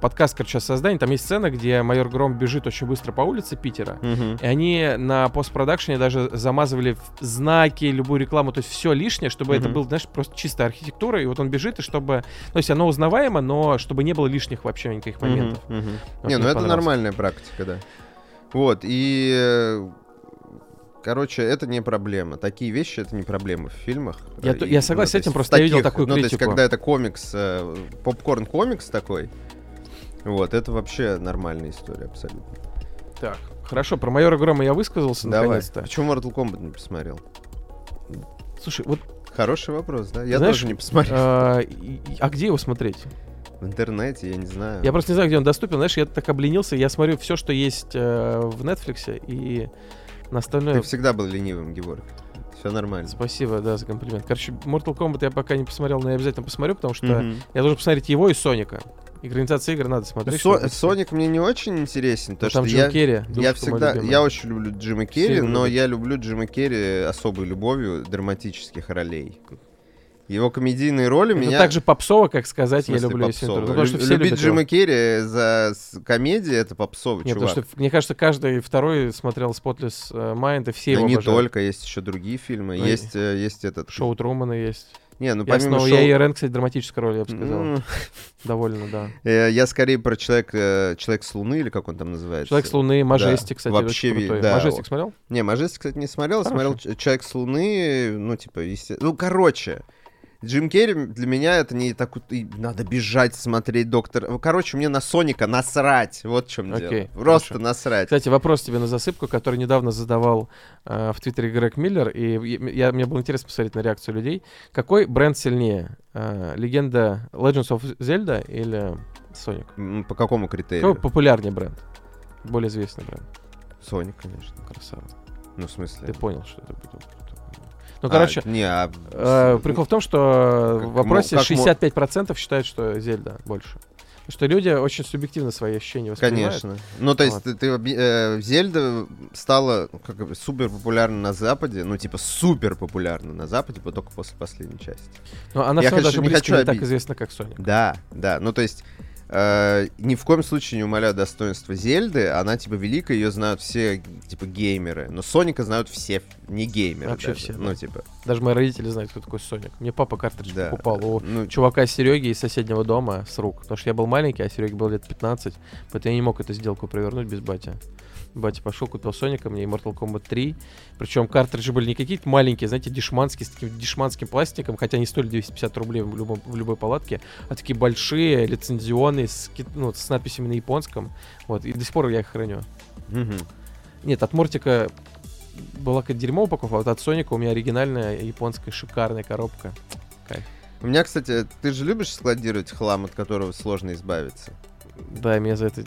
подкаст, короче, о создании. Там есть сцена, где майор Гром бежит очень быстро по улице Питера. Мгм. И они на постпродакшене даже замазывали знаки, любую рекламу, то есть все лишнее, чтобы это Мгм. был, знаешь, просто чистая архитектура. И вот он бежит, и чтобы... ну, То есть оно узнаваемо, но чтобы не было лишних вообще никаких моментов. мгм. Вот Не, ну это нормальная практика, да. Вот, и... Короче, это не проблема. Такие вещи это не проблема в фильмах. Я и, я согласен то с этим, просто в я видел такую Ну, то есть, критику. когда это комикс, э, попкорн-комикс такой, вот, это вообще нормальная история абсолютно. Так, хорошо, про майора Грома я высказался Давай. наконец-то. Почему Mortal Kombat не посмотрел? Слушай, вот Хороший вопрос, да? Я Знаешь, тоже не посмотрел. а, а где его смотреть? В интернете, я не знаю. Я просто не знаю, где он доступен. Знаешь, я так обленился, я смотрю все, что есть э, в Netflix, и на остальное... Ты всегда был ленивым, Георг. Все нормально. Спасибо, да, за комплимент. Короче, Mortal Kombat я пока не посмотрел, но я обязательно посмотрю, потому что Мгм. я должен посмотреть его и Соника. Экранизация игр надо смотреть. Со- Соник мне не очень интересен, Ну, потому там что Джим я, Керри. я что всегда, я очень люблю Джима Керри, его но я люблю Джима Керри особой любовью драматических ролей. Его комедийные роли Это меня... так же попсово, как сказать, смысле я люблю попсово? Ну, потому что Лю- все Любить Джима его. Керри за комедию это попсовый Нет, чувак. потому что, мне кажется, каждый второй смотрел Spotless Mind, и все Да его не обожают. только, есть еще другие фильмы. Ну, есть, э, есть этот... Шоу Трумана есть. Не, ну Я, помимо снова, шоу... я и Рен, кстати, драматическая роль, я бы сказал. (laughs) Довольно, да. э, Я скорее про человек, э, человек с Луны, или как он там называется. Человек с Луны, Мажестик, кстати, вообще очень крутой. да, Мажестик смотрел? Не, Мажестик, кстати, не смотрел. Смотрел Человек с Луны, ну, типа, Ну, короче, Джим Керри для меня это не так и надо бежать смотреть доктор. Короче, мне на Соника насрать. Вот в чем дело. Окей, Просто хорошо. насрать. Кстати, вопрос тебе на засыпку, который недавно задавал э, в Твиттере Грег Миллер, и я, мне было интересно посмотреть на реакцию людей. Какой бренд сильнее? Э, легенда Legends of Zelda или Sonic? М, По какому критерию? Какой популярнее бренд? Более известный бренд. Соник, конечно. Красава. Ну, в смысле. Ты понял, что это будет. Ну, А, короче, не, а... э, прикол в том, что Как в вопросе как мо- 65% считают, что Зельда больше. Что люди очень субъективно свои ощущения воспринимают. Конечно. Ну, то есть, Вот. ты, ты э, Зельда стала ну, как бы супер популярна на Западе, ну, типа, супер популярна на Западе, вот только после последней части. Но она Я, все конечно, даже не хочу не так обидеть. известна, как Sonic. Да, да. Ну, то есть, э, ни в коем случае не умоляю достоинства Зельды. Она, типа, великая, ее знают все, типа, геймеры. Но Соника знают все, не геймеры Вообще даже. все, да. Ну, типа, Даже мои родители знают, кто такой Соник. Мне папа картридж да. покупал у Ну, чувака Сереги из соседнего дома с рук. Потому что я был маленький, а Сереге было лет 15. Поэтому я не мог эту сделку провернуть без батя. Батя пошел, купил Соника, мне и Mortal Kombat 3. Причем картриджи были не какие-то маленькие, знаете, дешманские, с таким дешманским пластиком, хотя они стоили 250 рублей в, любом, в любой палатке, а такие большие, лицензионные, с, ну, с надписями на японском. Вот, и до сих пор я их храню. мгм. Нет, от Мортика была какая-то дерьмо упаковка, а вот от Соника у меня оригинальная японская шикарная коробка. У меня, кстати, ты же любишь складировать хлам, от которого сложно избавиться? Да, меня за это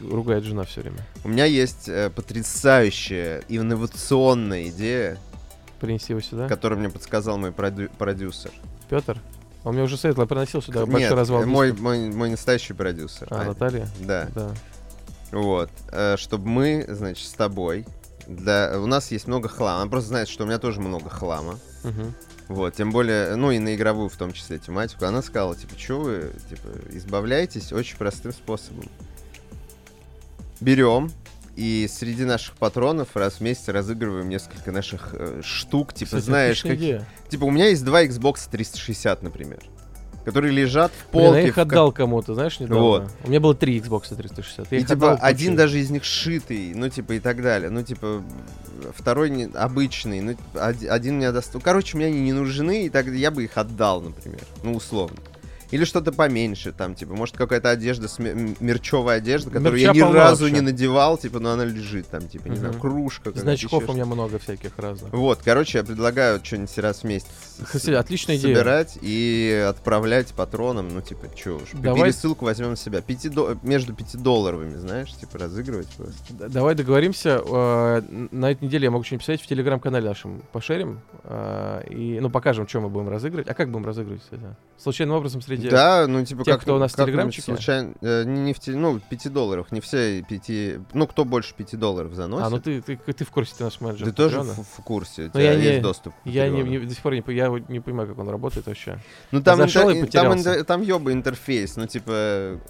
ругает жена все время. У меня есть э, потрясающая инновационная идея, Принеси его сюда. которую мне подсказал мой продю- продюсер. Петр? Он мне уже советовал, приносил сюда Нет, большой развал. э, мой, мой, мой настоящий продюсер. А, Аня. Наталья? Да, Да. вот. чтобы мы, значит, с тобой... Для... У нас есть много хлама. Она просто знает, что у меня тоже много хлама. Мгм. Вот, тем более, ну и на игровую в том числе тематику. Она сказала, типа, что вы, типа, избавляетесь очень простым способом. Берем и среди наших патронов раз в месяц разыгрываем несколько наших э, штук, типа, Кстати, знаешь, как... идея. Типа, у меня есть два Xbox 360, например. Которые лежат в Блин, полке. я их отдал кому-то, знаешь, недавно. Вот. У меня было три Xbox 360. Я И типа отдал один даже из них шитый, ну типа и так далее. Ну типа второй не, обычный, ну од- один мне даст. Короче, мне они не нужны, и так я бы их отдал, например. Ну условно. Или что-то поменьше, там, типа, может, какая-то одежда, мерчевая одежда, которую я Мерча ни полно разу не надевал, типа, но она лежит там, типа, не знаю, Мгм. кружка. Значков у меня много всяких разных. Вот, короче, я предлагаю что-нибудь раз в месяц Кстати, отличная идея. собирать и отправлять патронам, ну, типа, чё уж. Давай. Пересылку возьмем на себя. Пяти до- Между пятидолларовыми, знаешь, типа, разыгрывать просто. Давай договоримся. э, На этой неделе я могу что-нибудь писать в телеграм-канале нашем. Пошерим. э, И, ну, покажем, что мы будем разыгрывать. А как будем разыгрывать, кстати? Случайным образом среди... Да, ну, типа, тех, как кто у нас в телеграмчике? Случайно, э, не, в ну, пяти долларов, не все пяти... Ну, кто больше пяти долларов заносит. А, ну ты, ты, ты в курсе, ты наш менеджер. Ты тоже в, в курсе, у Ну, тебя я есть не- доступ Я не, не- до сих пор не, я не понимаю, как он работает вообще. Ну, там, зашел и интер- там, потерялся. интер- там ёба интерфейс, ну, типа,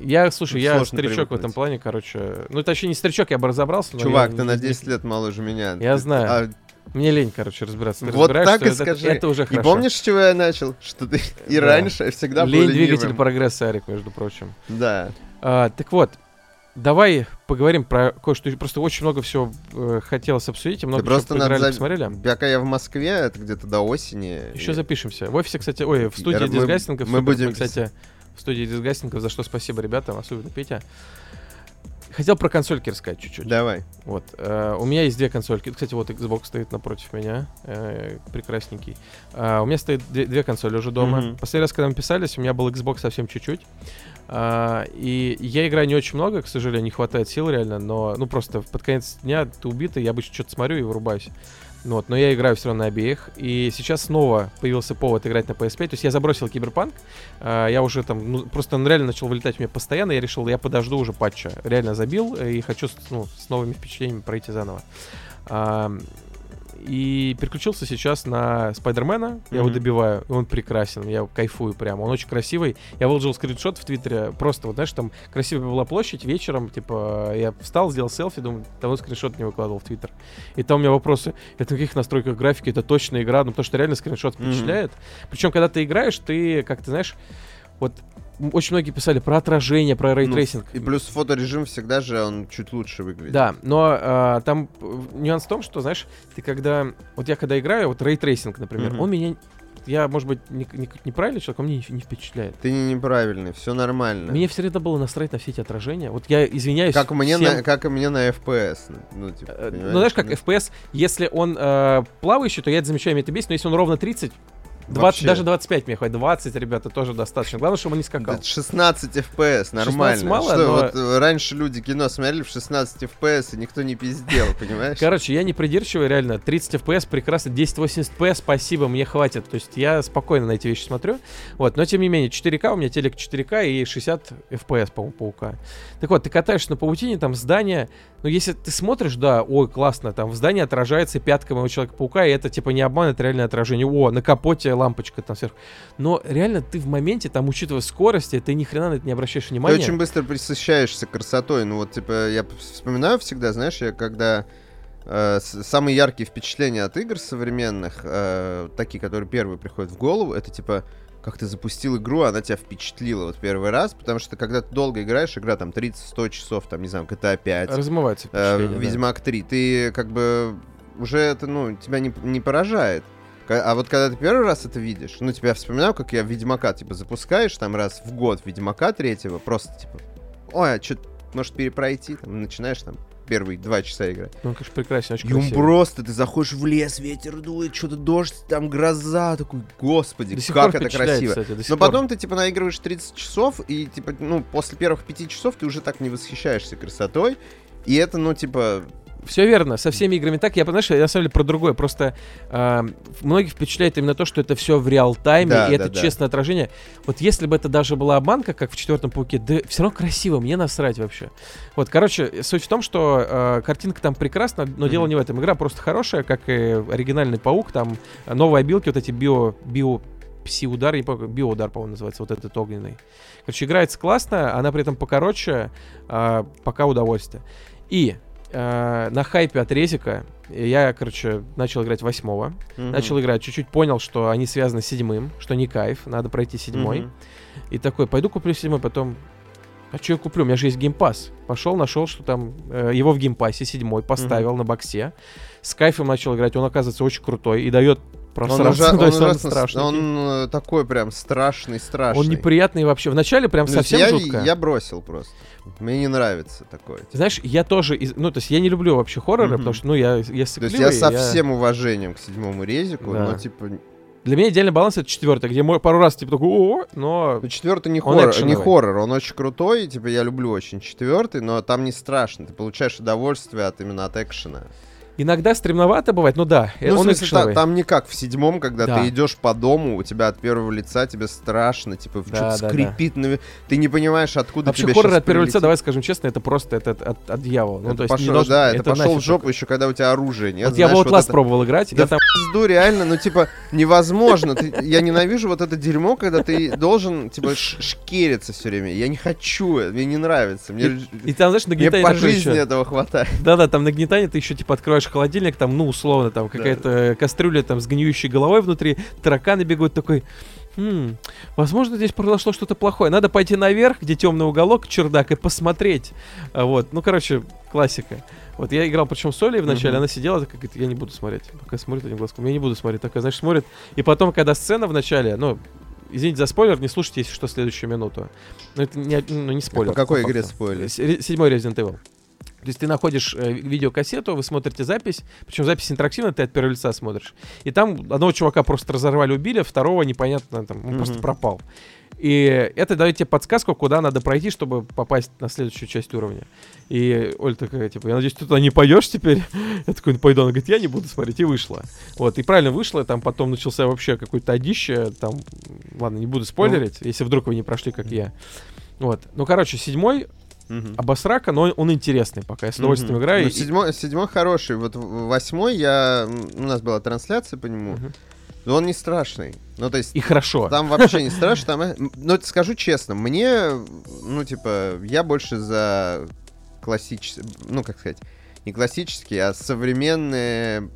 Я, слушай, я старичок в этом плане, короче. Ну, это вообще не старичок, я бы разобрался. но чувак, ты на не- 10 лет моложе меня. Я знаю. Мне лень, короче, разбираться. Ты Вот так и это- скажи. Это, уже И хорошо. помнишь, с чего я начал? Что ты (laughs) и Да. раньше всегда был Лень двигатель прогресса, Арик, между прочим. Да. А, так вот, давай поговорим про кое-что. Просто очень много всего э, хотелось обсудить, и много Ты просто надо... поиграли, за- посмотрели. Пока я в Москве, это где-то до осени. Еще и- запишемся. В офисе, кстати, ой, в студии Мы- дисгастингов. мы супер, будем кстати, в студии дисгастингов, за что спасибо ребятам, особенно Петя. Хотел про консольки рассказать чуть-чуть. Давай. Вот. э, у меня есть две консольки. Кстати, вот Xbox стоит напротив меня. э, прекрасненький. А, у меня стоит две, две консоли уже дома. Мгм. Последний раз, когда мы писались, у меня был Xbox совсем чуть-чуть. А, и я играю не очень много, к сожалению, не хватает сил реально, но ну просто под конец дня ты убитый, я обычно что-то смотрю и вырубаюсь. Ну Вот, но я играю все равно на обеих. И сейчас снова появился повод играть на PS5. То есть я забросил Киберпанк. а, я уже там, ну, просто он реально начал вылетать меня постоянно. Я решил, я подожду уже патча. Реально забил э, и хочу ну, с новыми впечатлениями пройти заново. А, и переключился сейчас на Спайдермена. Я его Мгм. добиваю. И он прекрасен. Я кайфую прямо. Он очень красивый. Я выложил скриншот в Твиттере. Просто, вот знаешь, там красивая была площадь вечером. Типа, я встал, сделал селфи, думаю, давно скриншот не выкладывал в Твиттер. И там у меня вопросы. Это на каких настройках графики? Это точно игра? Ну, потому что реально скриншот впечатляет. Причем, когда ты играешь, ты, как ты знаешь, вот очень многие писали про отражение, про Ну, ray tracing. И плюс фоторежим всегда же он чуть лучше выглядит. Да, но а, там э, нюанс в том, что, знаешь, ты когда... Вот я когда играю, вот ray tracing, например, Мгм. он меня... Я, может быть, не, не- неправильный человек, он меня не, не впечатляет. Ты не неправильный, все нормально. Мне всегда было насрать на все эти отражения. Вот я извиняюсь Как мне, всем, на, как и мне на FPS. Ну, типа, э, ну, знаешь, как Ну, FPS, если он э, плавающий, то я это замечаю, меня это бесит, но если он ровно 30, 20, вообще. даже 25 мне хватит, 20, ребята, тоже достаточно. Главное, чтобы он не скакал. Да 16 FPS, нормально. мало, Что, но- вот э, раньше люди кино смотрели в 16 FPS, и никто не пиздел, (laughs) понимаешь? Короче, я не придирчивый, реально. 30 FPS прекрасно, 1080 FPS, спасибо, мне хватит. То есть я спокойно на эти вещи смотрю. Вот, но тем не менее, 4К, у меня телек 4К и 60 FPS, по-моему, паука. Так вот, ты катаешься на паутине, там здание. Ну, если ты смотришь, да, ой, классно, там в здании отражается пятка моего Человека-паука, и это типа не обман, это реальное отражение. О, на капоте лампочка там сверху. Но реально ты в моменте, там, учитывая скорость, ты ни хрена на это не обращаешь Ты внимания. очень быстро присыщаешься красотой. Ну вот, типа, я вспоминаю всегда, знаешь, я когда... э, самые яркие впечатления от игр современных, э, такие, которые первые приходят в голову, это типа как ты запустил игру, она тебя впечатлила вот первый раз, потому что когда ты долго играешь, игра там 30-100 часов, там, не знаю, GTA 5, Размывается э, да. Ведьмак 3, ты как бы уже это, ну, тебя не, не поражает. А вот когда ты первый раз это видишь, ну, тебя вспоминаю, как я Ведьмака, типа, запускаешь там раз в год Ведьмака третьего, просто, типа, ой, а что, может перепройти, там, начинаешь там первые два часа играть. Ну, он, конечно, прекрасен, очень И он просто, ты заходишь в лес, ветер дует, что-то дождь, там гроза, такой, господи, До как это красиво. кстати, Но пор. потом ты, типа, наигрываешь 30 часов, и, типа, ну, после первых пяти часов ты уже так не восхищаешься красотой. И это, ну, типа, Все верно, со всеми играми так. Я, знаешь, я на самом деле про другое. Просто а, многих впечатляет именно то, что это все в реал-тайме, Да, и да, это да. честное отражение. Вот если бы это даже была обманка, как в четвертом пауке, да все равно красиво, мне насрать вообще. Вот, короче, суть в том, что а, картинка там прекрасна, но дело Мгм. не в этом. Игра просто хорошая, как и оригинальный паук. Там новые обилки, вот эти био, био пси-удар, не помню, био-удар, по-моему, называется, вот этот огненный. Короче, играется классно, она при этом покороче, а, пока удовольствие. И э, на хайпе от Резика я, короче, начал играть восьмого. Мгм. Начал играть, чуть-чуть понял, что они связаны с седьмым, что не кайф, надо пройти седьмой. Мгм. И такой, пойду куплю седьмой, потом... А что я куплю? У меня же есть Game Pass. Пошел, нашел, что там э, его в геймпассе седьмой поставил на боксе. С кайфом начал играть. Он, оказывается, очень крутой и дает Он, просраться. ужа- (laughs) он он ужасно страшный. он, э, такой прям страшный, страшный. Он неприятный вообще. Вначале прям Ну, совсем я, жутко. я бросил просто. Мне не нравится такое. Знаешь, я тоже, из- ну, то есть я не люблю вообще хорроры, Мгм. потому что, ну, я, я То есть сыкливый, я со всем уважением к седьмому резику, Да. но типа... Для меня идеальный баланс это четвертый, где мой пару раз, типа, такой, о, но... Ну, четвертый не Он хоррор, не экшеновый. хоррор, он очень крутой, типа я люблю очень четвертый, но там не страшно, ты получаешь удовольствие от именно от экшена. Иногда стремновато бывает, ну да, э, Ну, он смысле, та- там не как в седьмом, когда Да. ты идешь по дому, у тебя от первого лица тебе страшно, типа Да, что-то да, скрипит, на- ты не понимаешь, откуда Вообще тебе хоррор от первого лица, давай скажем честно, это просто это, от, от дьявола. Ну, Это то есть пошел, должно- да, это, пошел нафиг в жопу такое. еще, когда у тебя оружия нет. Вот я знаешь, в Outlast это- пробовал играть, Да я там... пизду, реально, ну, типа, невозможно. Ты- я ненавижу вот это дерьмо, когда ты должен, типа, шкериться все время. Я не хочу, это, мне не нравится. Мне, И там, знаешь, мне нагнетание по такое жизни этого хватает. Да-да, там нагнетание, ты еще типа открываешь холодильник, там, ну, условно, там какая-то кастрюля там с гниющей головой внутри, тараканы бегут, такой, «Хм, возможно, здесь произошло что-то плохое. Надо пойти наверх, где темный уголок, чердак, и посмотреть. А Вот, ну, короче, классика. Вот я играл, причем с Олей вначале, Мгм. она сидела, такая, говорит, я не буду смотреть. Пока смотрит одним глазком, я не буду смотреть. Такая, значит, смотрит. И потом, когда сцена в начале, ну, извините за спойлер, не слушайте, если что, следующую минуту. Но это не, ну, не спойлер. По какой игре спойлер? Седьмой Resident Evil. То есть ты находишь э, видеокассету, вы смотрите запись, причем запись интерактивная, ты от первого лица смотришь. И там одного чувака просто разорвали, убили, второго непонятно, там, он Мгм. просто пропал. И это дает тебе подсказку, куда надо пройти, чтобы попасть на следующую часть уровня. И Оль такая, типа, я надеюсь, ты туда не пойдешь теперь? (laughs) Я такой, ну пойду. Она говорит, я не буду смотреть, и вышла. Вот, и правильно вышла, там потом начался вообще какой-то одище, там, ладно, не буду спойлерить, если вдруг вы не прошли, как я. Вот, ну, короче, седьмой Мгм. обосрака, но он интересный пока, я с удовольствием Мгм. играю. Ну, и- седьмой, седьмой хороший. Вот восьмой я... У нас была трансляция по нему. Мгм. Но он не страшный. Ну, то есть... И хорошо. Там вообще не страшно. Там, э, но скажу честно, мне, ну, типа, я больше за классический, ну, как сказать, не классический, а современные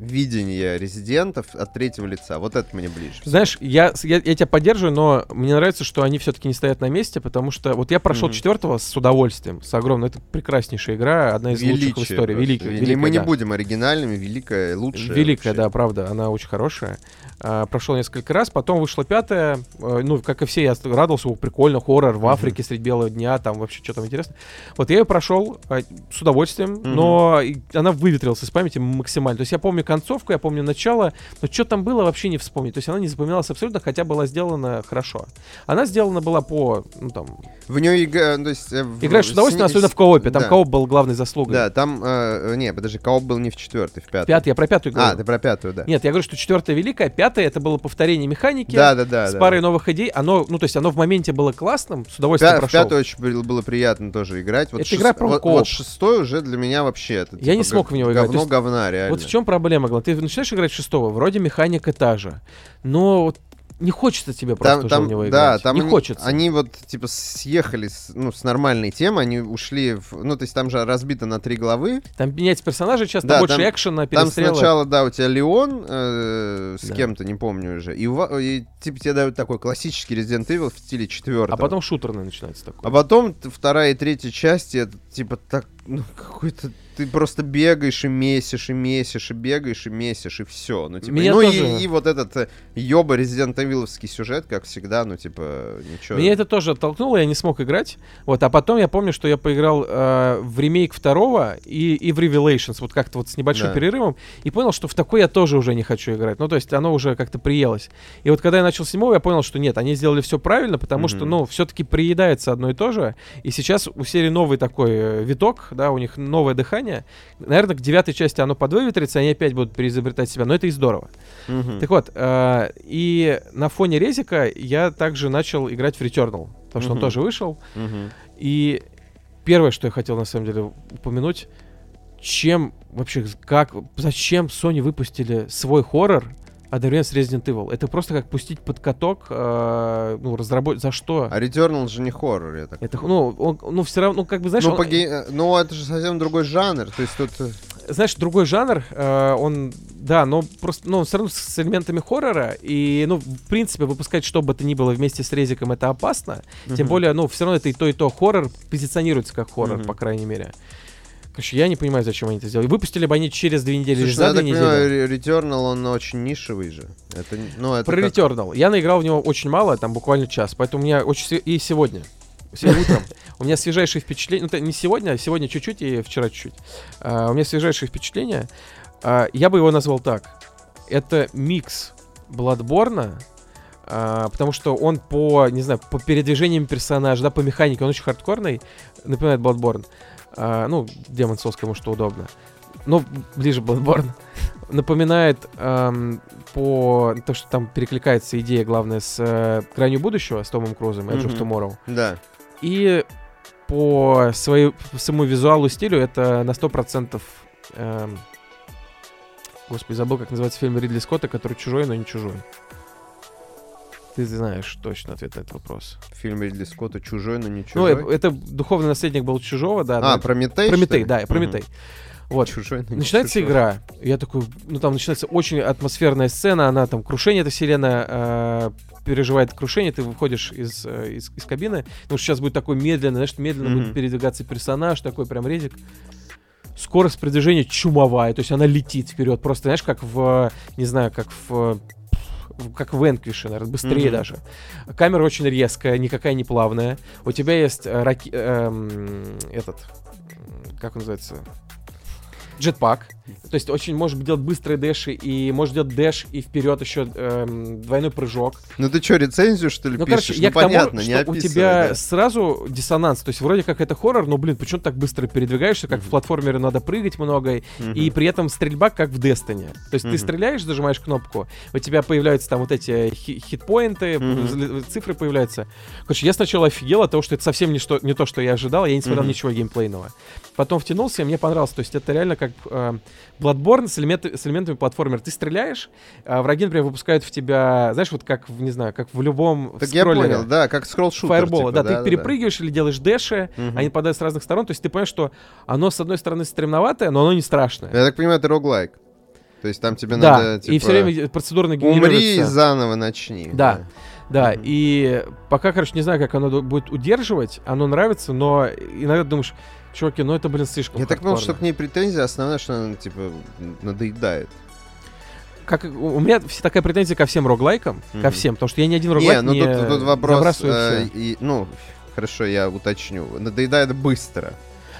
видение резидентов от третьего лица. Вот это мне ближе. Знаешь, я, я, я тебя поддерживаю, но мне нравится, что они все-таки не стоят на месте, потому что вот я прошел Мгм. четвертого с удовольствием, с огромным. Это прекраснейшая игра, одна из лучших в истории. просто. Великая. И великая, мы не да. будем оригинальными, великая, лучшая. Великая, вообще. да, правда, она очень хорошая. А, прошел несколько раз, потом вышла пятая. э, ну, как и все, я радовался, о, прикольно, хоррор в Мгм. Африке средь белого дня, там вообще что там интересно. Вот я ее прошел а, с удовольствием, Мгм. но она выветрилась из памяти максимально. То есть я помню концовку, я помню начало, но что там было, вообще не вспомнить. То есть она не запоминалась абсолютно, хотя была сделана хорошо. Она сделана была по, ну там, В нее игра, то есть... э, в- играешь с удовольствием, с- особенно в коопе. Там да. кооп был главной заслугой. Да, там, э, не, подожди, кооп был не в четвертой, в пятой. Пятый, я про пятую говорю. А, ты про пятую, да. Нет, я говорю, что четвертая великая, пятая это было повторение механики. Да, да, да. с да, парой да. новых идей. Оно, ну, то есть оно в моменте было классным, с удовольствием Пя- в прошел. пятую очень было, было приятно тоже играть. Вот Это игра про вот, кооп. вот шестой уже для меня вообще это Я не типа, смог в него играть. Говно есть говна, реально. Вот в чем проблема, Глан? Ты начинаешь играть в шестого, вроде механика та же, но вот не хочется тебе просто Там, уже там, него да, играть. там не они, хочется. они вот типа съехали с, ну, с нормальной темы, они ушли в, ну то есть там же разбито на три главы. Там меняется персонажи часто, Да, больше там- экшена, Там перестрелок. сначала, да, у тебя Леон э, с Да. кем-то, не помню уже, и, и типа тебе дают такой классический Resident Evil в стиле четвертого. А потом шутерный начинается такой. А потом вторая и третья части, это типа так, ну, какой-то... Ты просто бегаешь и месишь, и месишь, и бегаешь, и месишь, и все. Ну, типа, Меня ну тоже- и, и вот этот э, ёба Resident Evil'овский сюжет, как всегда, ну, типа, ничего. Меня это тоже оттолкнуло, я не смог играть. Вот, а потом я помню, что я поиграл э, в ремейк второго и, и в Revelations, вот как-то вот с небольшим Да. перерывом, и понял, что в такой я тоже уже не хочу играть. Ну, то есть оно уже как-то приелось. И вот когда я начал с седьмого, я понял, что нет, они сделали все правильно, потому что, Мгм. ну, все-таки приедается одно и то же. И сейчас у серии новый такой э, виток, да, у них новое дыхание. Наверное, к девятой части оно подвыветрится, они опять будут переизобретать себя, но это и здорово. Мгм. Так вот, э, и на фоне Резика я также начал играть в Returnal, потому что он Мгм. тоже вышел. Мгм. И первое, что я хотел на самом деле упомянуть, чем вообще, как, зачем Sony выпустили свой хоррор с Resident Evil. Это просто как пустить под каток, э, ну, разработать... За что? А Returnal же не хоррор, я так Это, ну, он, ну, все равно, ну, как бы, знаешь, ну, он- ге- э, ну, это же совсем другой жанр. То есть тут... э, знаешь, другой жанр, э, он, да, но просто, ну, все равно с элементами хоррора, и, ну, в принципе, выпускать что бы то ни было вместе с Резиком это опасно, тем мгм. более, ну, все равно это и то, и то хоррор позиционируется как хоррор, Мгм. по крайней мере. Короче, я не понимаю, зачем они это сделали. Выпустили бы они через две недели или Слушай, ну, за я две недели. понимаю, Returnal, он очень нишевый же. Это, ну, это Про как- Returnal. Я наиграл в него очень мало, там буквально час, поэтому у меня очень... И сегодня. Сегодня утром. (laughs) У меня свежайшие впечатления. Ну, это не сегодня, а сегодня чуть-чуть и вчера чуть-чуть. А, у меня свежайшие впечатления. А, я бы его назвал так. Это микс Bloodborne, а, потому что он по, не знаю, по передвижениям персонажа, да, по механике, он очень хардкорный, напоминает Bloodborne. А, ну, Demon Souls, кому что удобно. Но ближе Bloodborne. (laughs) Напоминает ам, по то, что там перекликается идея, главное, с э, «Гранью будущего», с Томом Крузом, Edge of Мгм. Tomorrow. Да. И по своей, самому визуалу стилю это на 100%... эм, Господи, забыл, как называется фильм Ридли Скотта, который чужой, но не чужой. Ты знаешь точно ответ на этот вопрос. Фильм Ридли Скотта «Чужой, но не Ну, чужой». э, это духовный наследник был чужого, да. а, но- Прометей, Прометей, да. Прометей. Вот. Чужой, но Начинается чужой. игра. Я такой, ну там начинается очень атмосферная сцена, она там крушение эта вселенная э, переживает крушение, ты выходишь из, э, из, из кабины, потому что сейчас будет такой медленно, знаешь, медленно Мгм. будет передвигаться персонаж, такой прям резик. Скорость продвижения чумовая, то есть она летит вперед, просто знаешь, как в, не знаю, как в- как в Энквише, наверное, быстрее Мгм. даже. Камера очень резкая, никакая не плавная. У тебя есть э, раки- эм, этот, как он называется? Джетпак. То есть очень можешь делать быстрые дэши, и можешь делать дэш и вперед еще эм, двойной прыжок. Ну ты что, рецензию, что ли, Ну, пишешь? короче, я ну, к тому, понятно, не что у описывай, тебя да. сразу диссонанс. То есть вроде как это хоррор, но, блин, почему ты так быстро передвигаешься, как в Мгм. платформере надо прыгать много, и Мгм. при этом стрельба как в Destiny. То есть ты Мгм. стреляешь, зажимаешь кнопку, у тебя появляются там вот эти хи- хитпоинты, зли- цифры появляются. Короче, я сначала офигел от того, что это совсем не, что, не то, что я ожидал, я не смотрел Мгм. ничего геймплейного. Потом втянулся, и мне понравилось. То есть это реально как э, Bloodborne с, элементы- с элементами платформер. Ты стреляешь, а враги, например, выпускают в тебя, знаешь, вот как, в, не знаю, как в любом Так я скроллере. понял, да, как скролл-шутер. Фаербола, типа, да, ты перепрыгиваешь или делаешь дэши, Мгм. они падают с разных сторон, то есть ты понимаешь, что оно, с одной стороны, стремноватое, но оно не страшное. Я так понимаю, это роглайк. То есть там тебе да, надо, типа, и все время процедурно умри и генерируется. заново начни. Да. Да, Мгм. и пока, короче, не знаю, как оно будет удерживать, оно нравится, но иногда думаешь, чуваки, ну это, блин, слишком Я так понял, хардкорно». что к ней претензия основная, что она, типа, надоедает. Как, у меня все такая претензия ко всем роглайкам, ко Мгм. всем, потому что я ни один Не, роглайк ну не тут, тут вопрос, э, и, ну, хорошо, я уточню. Надоедает быстро.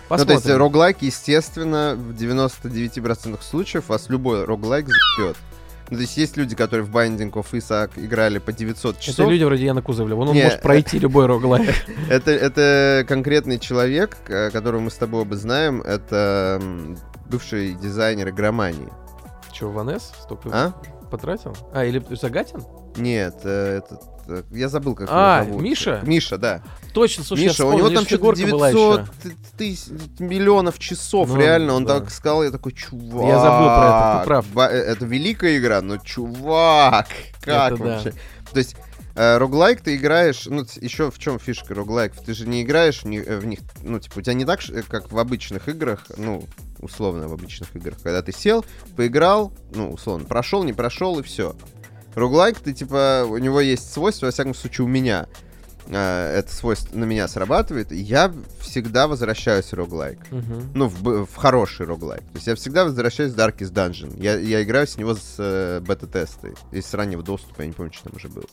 Посмотрим. Ну, то есть роглайк, естественно, в 99% случаев вас любой роглайк за***ет. Ну, то есть есть люди, которые в Binding of Isaac играли по 900 Это часов. люди вроде Яна Кузовлева, он, он Не, может пройти любой роглайк. (laughs) Это, это конкретный человек, к- которого мы с тобой оба знаем. Это бывший дизайнер игромании. Че, Ванес столько А? потратил? А, или Загатин? Нет, э, этот... э, Я забыл, как А, его зовут. Миша? Миша, да. Точно, слушай, я Миша, у вспомнил, него у там же что-то фигурка была 900 еще. ты- тыс- миллионов часов, Ну, реально. Он да. так сказал, я такой, чувак. Я забыл про это, ты прав. э, Это великая игра, но чувак, (laughs) как Это да. вообще? То есть э, роглайк ты играешь, ну, еще в чем фишка роглайк? Ты же не играешь в них, в них, ну, типа, у тебя не так, как в обычных играх, ну, условно в обычных играх, когда ты сел, поиграл, ну, условно, прошел, не прошел и все. Роглайк, ты, типа, у него есть свойство, во всяком случае, у меня э, это свойство на меня срабатывает, я всегда возвращаюсь в роглайк. Мгм. Ну, в, в хороший роглайк. То есть я всегда возвращаюсь в Darkest Dungeon. Я, я играю с него с э, бета-теста. Из с раннего доступа, я не помню, что там уже было.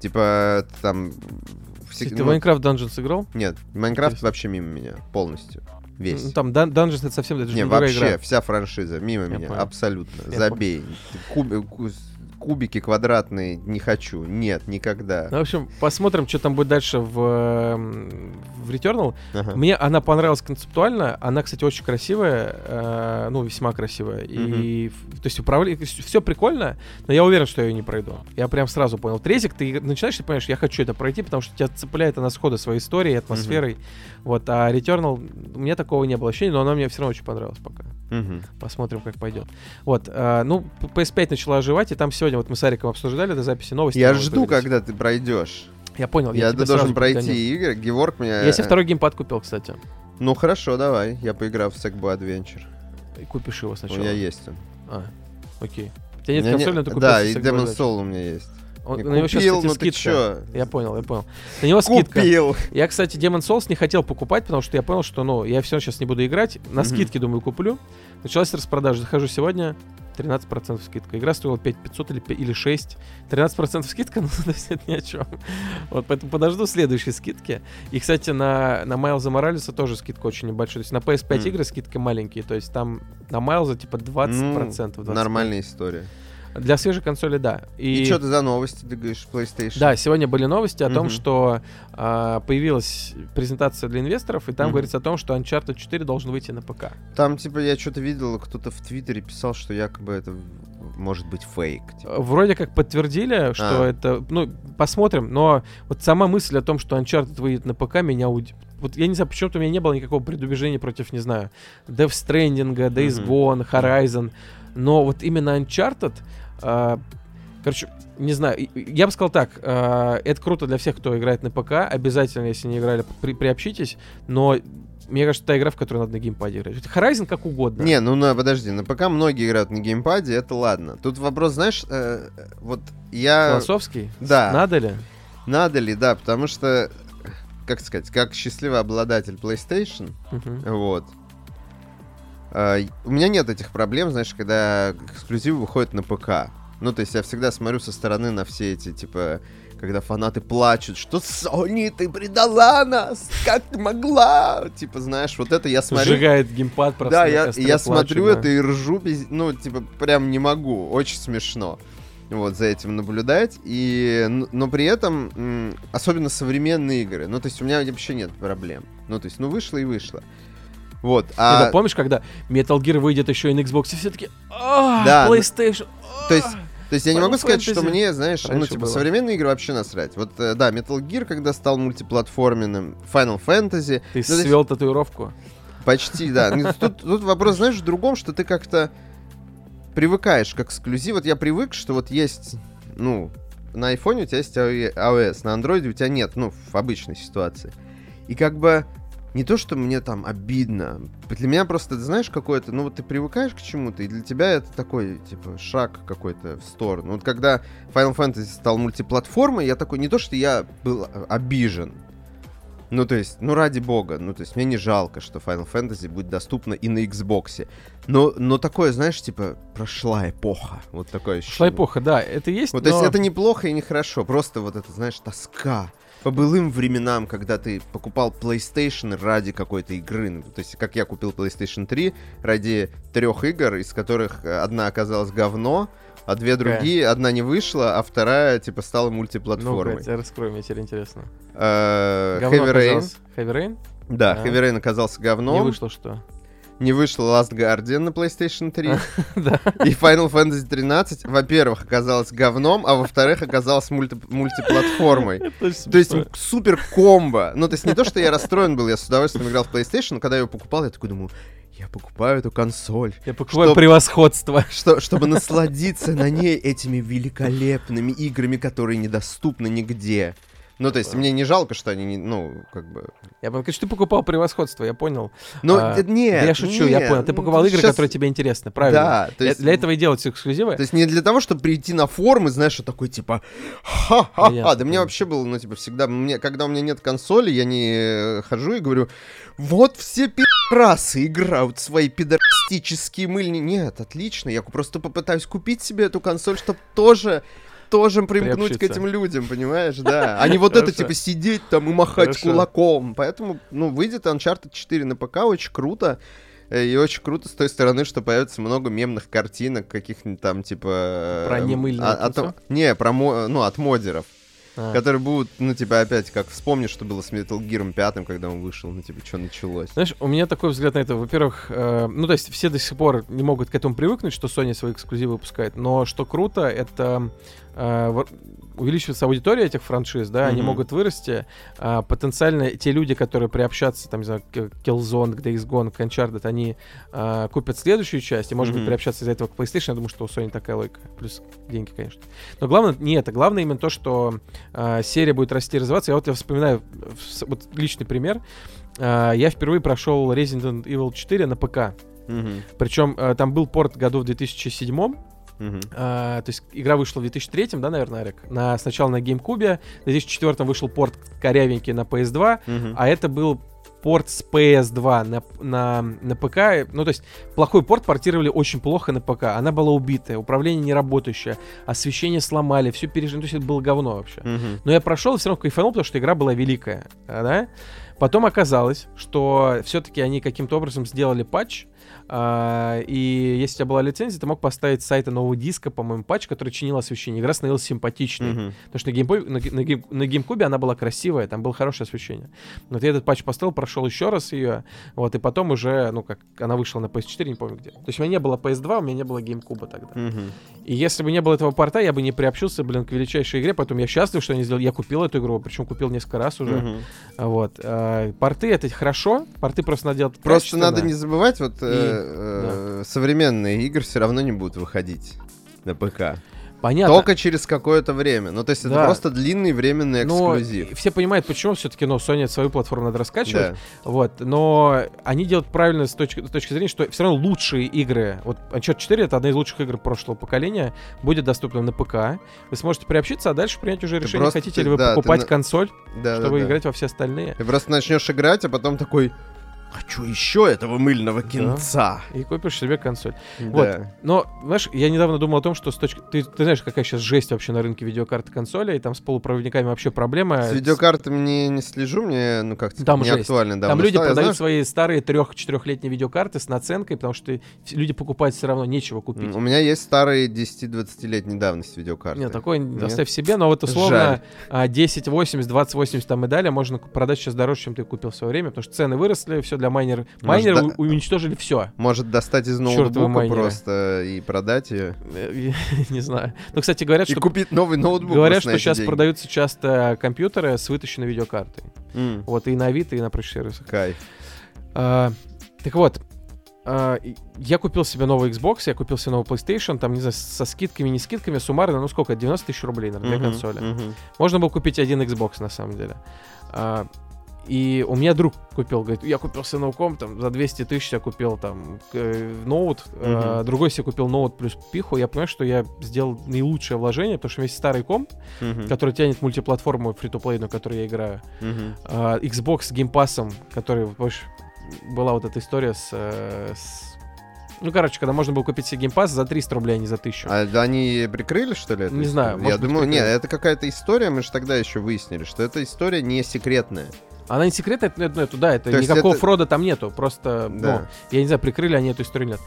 Типа, там... все- Ты ну, Minecraft Dungeons играл? Нет, Майнкрафт вообще мимо меня. Полностью. Весь. Ну, Там Дан- Dungeons это совсем это же не, не вообще, игра. вся франшиза мимо Я меня. понял. Абсолютно. Я Забей. Куб- ку- кубики квадратные не хочу. Нет, никогда. Ну, в общем, посмотрим, что там будет дальше в, эм, в Returnal. Ага. Мне она понравилась концептуально. Она, кстати, очень красивая. э, ну, весьма красивая. И, в- то есть, управление... Все прикольно, но я уверен, что я ее не пройду. Я прям сразу понял. Трезик, ты начинаешь, ты понимаешь, я хочу это пройти, потому что тебя цепляет она схода своей историей, атмосферой. Вот, а Returnal, у меня такого не было ощущения, но она мне все равно очень понравилась пока. Мгм. Посмотрим, как пойдет. Вот, а, ну, п- PS5 начала оживать, и там сегодня сегодня вот мы с Ариком обсуждали до записи новости. Я жду, появились. когда ты пройдешь. Я понял, Я, я, должен пройти подгоню. игры. Геворг меня... Я себе второй геймпад купил, кстати. Ну хорошо, давай. Я поиграю в Sackboy Adventure. И Купишь его У сначала. меня есть он. А, окей. У тебя нет У консоли, не- но ты купил Да, и Demon. Soul у меня есть. Он- Не на него щас, купил, кстати, ну ты скидка. чё? Я понял, я понял. На него скидка. Купил. Я, кстати, Demon Souls не хотел покупать, потому что я понял, что, ну, я все сейчас не буду играть. На Мгм. скидке, думаю, куплю. Началась распродажа. Захожу сегодня, 13% скидка. Игра стоила 5500 или, пя- или 6. 13% скидка, (laughs) ну, то есть это ни о чем. Вот, поэтому подожду следующей скидки. И, кстати, на, на Майлза Моралеса тоже скидка очень небольшая. То есть на PS5 М. игры скидки маленькие. То есть там на Майлза типа 20%. Ну, 25%. Нормальная история. Для свежей консоли, да. И, что ты за новости, ты говоришь, PlayStation? Да, сегодня были новости о том, Мгм. что а, появилась презентация для инвесторов, и там Мгм. говорится о том, что Uncharted 4 должен выйти на ПК. Там, типа, я что-то видел, кто-то в Твиттере писал, что якобы это может быть фейк. типа. Вроде как подтвердили, что А. это... Ну, посмотрим, но вот сама мысль о том, что Uncharted выйдет на ПК, меня уд... Вот я не знаю, почему-то у меня не было никакого предубеждения против, не знаю, Death Stranding, Days. Gone, Horizon, но вот именно Uncharted... а, Короче, не знаю, я бы сказал так, а, это круто для всех, кто играет на ПК, обязательно, если не играли, при- приобщитесь, но мне кажется, та игра, в которую надо на геймпаде играть. Horizon как угодно. Не, ну на, подожди, на ПК многие играют на геймпаде, это ладно. Тут вопрос, знаешь, э, вот я... Философский? Да. Надо ли? Надо ли, да, потому что, как сказать, как счастливый обладатель PlayStation, Мгм. вот, у меня нет этих проблем, знаешь, когда эксклюзивы выходят на ПК. Ну, то есть я всегда смотрю со стороны на все эти, типа, когда фанаты плачут, что Sony, ты предала нас, как ты могла? Типа, знаешь, вот это я смотрю. Сжигает геймпад просто Да, я, я плачет, смотрю да. это и ржу, без- ну, типа, прям не могу. Очень смешно. Вот, за этим наблюдать. И, но при этом, особенно современные игры, ну, то есть у меня вообще нет проблем. Ну, то есть, ну, вышло и вышло. Вот, Не, а... да, помнишь, когда Metal Gear выйдет еще и на Xbox, и все таки «А, Да, ну, PlayStation. то есть, То есть я не могу сказать, что мне, знаешь, ну, раньше типа, было. современные игры вообще насрать. Вот, э, да, Metal Gear, когда стал мультиплатформенным, Final Fantasy, Ты ну, то есть- свел татуировку. Почти, да. Ну, (laughs) Тут, тут вопрос, знаешь, в другом, что ты как-то привыкаешь к эксклюзиву. Вот я привык, что вот есть, ну, на айфоне у тебя есть iOS, на андроиде у тебя нет, ну, в обычной ситуации. И как бы не то, что мне там обидно. Для меня просто, ты знаешь, какое-то, ну вот ты привыкаешь к чему-то, и для тебя это такой, типа, шаг какой-то в сторону. Вот когда Final Fantasy стал мультиплатформой, я такой, не то, что я был а, обижен, ну, то есть, ну, ради бога, ну, то есть, мне не жалко, что Final Fantasy будет доступна и на Xbox. Но, но такое, знаешь, типа, прошла эпоха. Вот такое ощущение. Шла эпоха, да, это есть, Вот, то есть, но- это неплохо и нехорошо. Просто вот это, знаешь, тоска. По былым временам, когда ты покупал PlayStation ради какой-то игры. Ну, То есть, как я купил PlayStation 3 ради трех игр, из которых э, одна оказалась говно, а две другие, одна не вышла, а вторая, типа, стала мультиплатформой. я раскрою, мне теперь интересно. Э, Heavy Rain. Heavy Rain? Да, А. Heavy Rain оказался говном. Не вышло что? Не вышло Last Guardian на PlayStation 3. (laughs) Да. И Final Fantasy 13, во-первых, оказалась говном, а во-вторых, оказалась мульти- мультиплатформой. (laughs) То есть супер комбо. Ну, то есть не то, что я расстроен был, я с удовольствием играл в PlayStation, но когда я его покупал, я такой думаю, я покупаю эту консоль, Я покупаю Чтоб- превосходство. (laughs) что, чтобы насладиться на ней этими великолепными играми, которые недоступны нигде. Ну, то есть мне не жалко, что они, не, ну, как бы... Я бы, конечно, ты покупал превосходство, я понял. Ну, А, нет, Да я шучу, я нет, понял. Ты ну, покупал игры, щас- которые тебе интересны, правильно? Да, то есть... Для этого и делаются эксклюзивы. То есть не для того, чтобы прийти на форум и, знаешь, что такой, типа, ха-ха-ха. Понятно, Да мне вообще было, ну, типа, всегда, мне, когда у меня нет консоли, я не э, хожу и говорю, вот все пидорасы играют свои пидорастические мыльни. Нет, отлично, я просто попытаюсь купить себе эту консоль, чтобы тоже тоже примкнуть к этим людям, понимаешь, да. А не вот это, типа, сидеть там и махать кулаком. Поэтому, ну, выйдет Uncharted 4 на ПК, очень круто. Э, И очень круто с той стороны, что появится много мемных картинок, каких-нибудь там, типа... Про э, немыльное а- от- кинцо? Не, про, ну, от модеров. А. Которые будут, ну, типа, опять, как вспомнишь, что было с Metal Gear 5, когда он вышел, ну, типа, что началось. Знаешь, у меня такой взгляд на это. Во-первых, э, ну, то есть все до сих пор не могут к этому привыкнуть, что Sony свои эксклюзивы выпускает, но что круто, это... э, увеличивается аудитория этих франшиз, да, они Мгм. могут вырасти. а, потенциально те люди, которые приобщатся, там, не знаю, к Killzone, к Days Gone, к Uncharted, они а, купят следующую часть и, может быть, Мгм. приобщаться из-за этого к PlayStation. Я думаю, что у Sony такая логика. Плюс деньги, конечно. Но главное не это. Главное именно то, что а, серия будет расти и развиваться. Я вот я вспоминаю вот личный пример. А, я впервые прошел Resident Evil 4 на ПК. Мгм. Причем э, там был порт году в 2007 Мгм. а, то есть игра вышла в 2003, да, наверное, Арик? На, сначала на GameCube, в 2004 вышел порт корявенький на PS2, Мгм. а это был порт с PS2 на, на, на ПК. Ну, то есть плохой порт портировали очень плохо на ПК. Она была убитая, управление не работающее, освещение сломали, все пережили. То есть это было говно вообще. Мгм. Но я прошел и все равно кайфанул, потому что игра была великая, да? Потом оказалось, что все-таки они каким-то образом сделали патч, а, и если у тебя была лицензия, ты мог поставить с сайта нового диска, по-моему, патч, который чинил освещение. Игра становилась симпатичной. Мгм. Потому что на, геймпо- на, на гейм- на GameCube она была красивая, там было хорошее освещение. Вот я этот патч поставил, прошел еще раз ее, вот, и потом уже, ну, как, она вышла на PS4, не помню где. То есть у меня не было PS2, у меня не было GameCube тогда. Мгм. И если бы не было этого порта, я бы не приобщился, блин, к величайшей игре, поэтому я счастлив, что они сделали. Я купил эту игру, причем купил несколько раз уже. Мгм. Вот. А, порты это хорошо, порты просто надо делать Просто надо не забывать, вот э, э, современные игры все равно не будут выходить на ПК. Понятно. Только через какое-то время. Ну, то есть это Да. просто длинный временный Но эксклюзив. все понимают, почему все-таки, ну, Sony свою платформу надо раскачивать. Да. Вот, но они делают правильно с точки, с точки зрения, что все равно лучшие игры, вот Uncharted 4 это одна из лучших игр прошлого поколения, будет доступна на ПК. Вы сможете приобщиться, а дальше принять уже Ты решение, просто- хотите ли вы да, ты покупать на- консоль, Да, да, чтобы да. играть во все остальные. Ты просто начнешь играть, а потом такой, хочу еще этого мыльного кинца. И купишь себе консоль. Да. Но, знаешь, я недавно думал о том, что с точки... Ты, ты знаешь, какая сейчас жесть вообще на рынке видеокарт и консолей, и там с полупроводниками вообще проблема. С видеокартами не, не слежу, мне, ну как Там не жесть. актуально. Там давно люди. Я продают знаю, свои старые трех-четырехлетние видеокарты с наценкой, потому что ты- люди покупать все равно нечего купить. У меня есть старые 10-20-летней давности видеокарты. Нет, такой Нет? оставь себе, но вот Жаль. условно а, 1080, 2080 там и далее можно продать сейчас дороже, чем ты купил в свое время, потому что цены выросли, все для. Может, Майнеры у- уничтожили все. Может достать из ноутбука просто и продать ее. (laughs) Не знаю. Ну, кстати, говорят, И что купить новый ноутбук. Говорят, что сейчас продаются часто компьютеры с вытащенной видеокартой. Вот, и на Авито, и на прочих сервисах. Кайф. А, так вот, а, и- я купил себе новый Xbox, я купил себе новый PlayStation, там, не знаю, со скидками, не скидками, суммарно, ну сколько, 90 тысяч рублей, наверное, для Мгм, консоли. мгм. Можно было купить один Xbox, на самом деле. А, и у меня друг купил, говорит, я купил себе ноуком, там, за 200 тысяч я купил, там, э, ноут, а, Мгм. другой себе купил ноут плюс пиху, я понимаю, что я сделал наилучшее вложение, потому что у меня есть старый комп, Мгм, который тянет мультиплатформу фри-то-плей, на которой я играю, мгм. а, Xbox с геймпасом, который, помнишь, была вот эта история с... э, с- Ну, короче, когда можно было купить себе геймпас за 300 рублей, а не за 1000. А да они прикрыли, что ли? Не знаю, Я думаю, нет, это какая-то история, мы же тогда еще выяснили, что эта история не секретная. Она не секретная, это, это- это- да, это То никакого это- фрода там нету, просто, Да. ну, я не знаю, прикрыли они эту историю нет.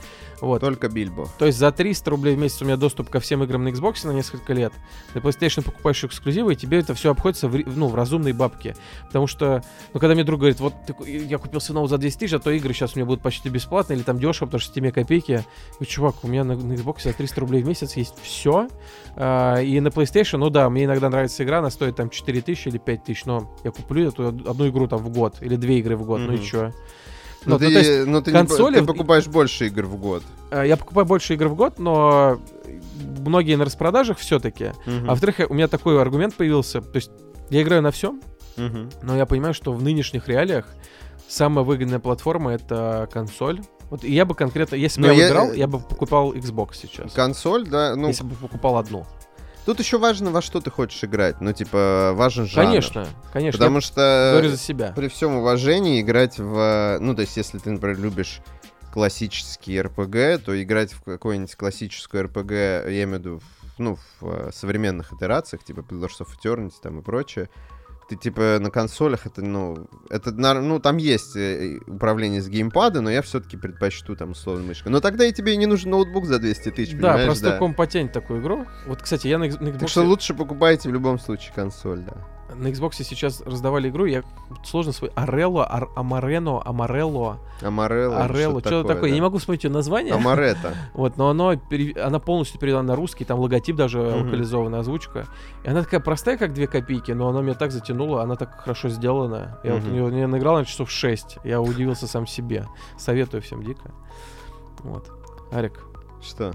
Вот. Только Бильбо. То есть за 300 рублей в месяц у меня доступ ко всем играм на Xbox на несколько лет. На PlayStation покупаешь эксклюзивы, и тебе это все обходится в, ну, в разумные бабки. Потому что, ну, когда мне друг говорит, вот ты я купил ноут за 200 тысяч, а то игры сейчас у меня будут почти бесплатно или там дешево, потому что в Steam копейки. Говорю, чувак, у меня на, на Xbox за 300 рублей в месяц есть все. и на PlayStation, ну да, мне иногда нравится игра, она стоит там 4 тысячи или 5 тысяч, но я куплю эту од- одну игру там в год или две игры в год, ну и Мгм. Чё? Ну, Ну, ты, ну, то есть ну, ты, не консоли- ты покупаешь больше игр в год. Э, Я покупаю больше игр в год, но многие на распродажах все-таки. Мгм. А во-вторых, у меня такой аргумент появился. То есть я играю на всем, Мгм. но я понимаю, что в нынешних реалиях самая выгодная платформа это консоль. Вот и я бы конкретно, если бы Но я я- выиграл, я бы покупал Xbox сейчас. Консоль, да, ну, если бы покупал одну. Тут еще важно, во что ты хочешь играть. Ну, типа, важен жанр. Конечно, конечно. Потому что говорю за себя. при всем уважении играть в... Ну, то есть, если ты, например, любишь классический РПГ, то играть в какой-нибудь классическую РПГ, я имею в виду, ну, в э, современных итерациях, типа Pillars of Eternity там и прочее, ты, типа, на консолях это, ну, это, ну, там есть э, управление с геймпада, но я все-таки предпочту там условно мышкой. Но тогда и тебе и не нужен ноутбук за 200 тысяч, Да, просто да. ком потянет такую игру. Вот, кстати, я на, на Xbox... Так что лучше покупайте в любом случае консоль, да. На Xbox сейчас раздавали игру, я сложно свой Арелло, Ар, Амарено, Амарелло, Амарелло. Арелло, что такое, я не могу вспомнить ее название. Амарета. (laughs) Вот, но оно, пере- она полностью перевела на русский, там логотип даже Мгм. локализованная озвучка. И она такая простая, как две копейки, но она меня так затянула, она так хорошо сделана. Я вот Мгм. у нее не наиграл на часов 6. Я удивился сам себе. Советую всем дико. Вот. Арик, Что?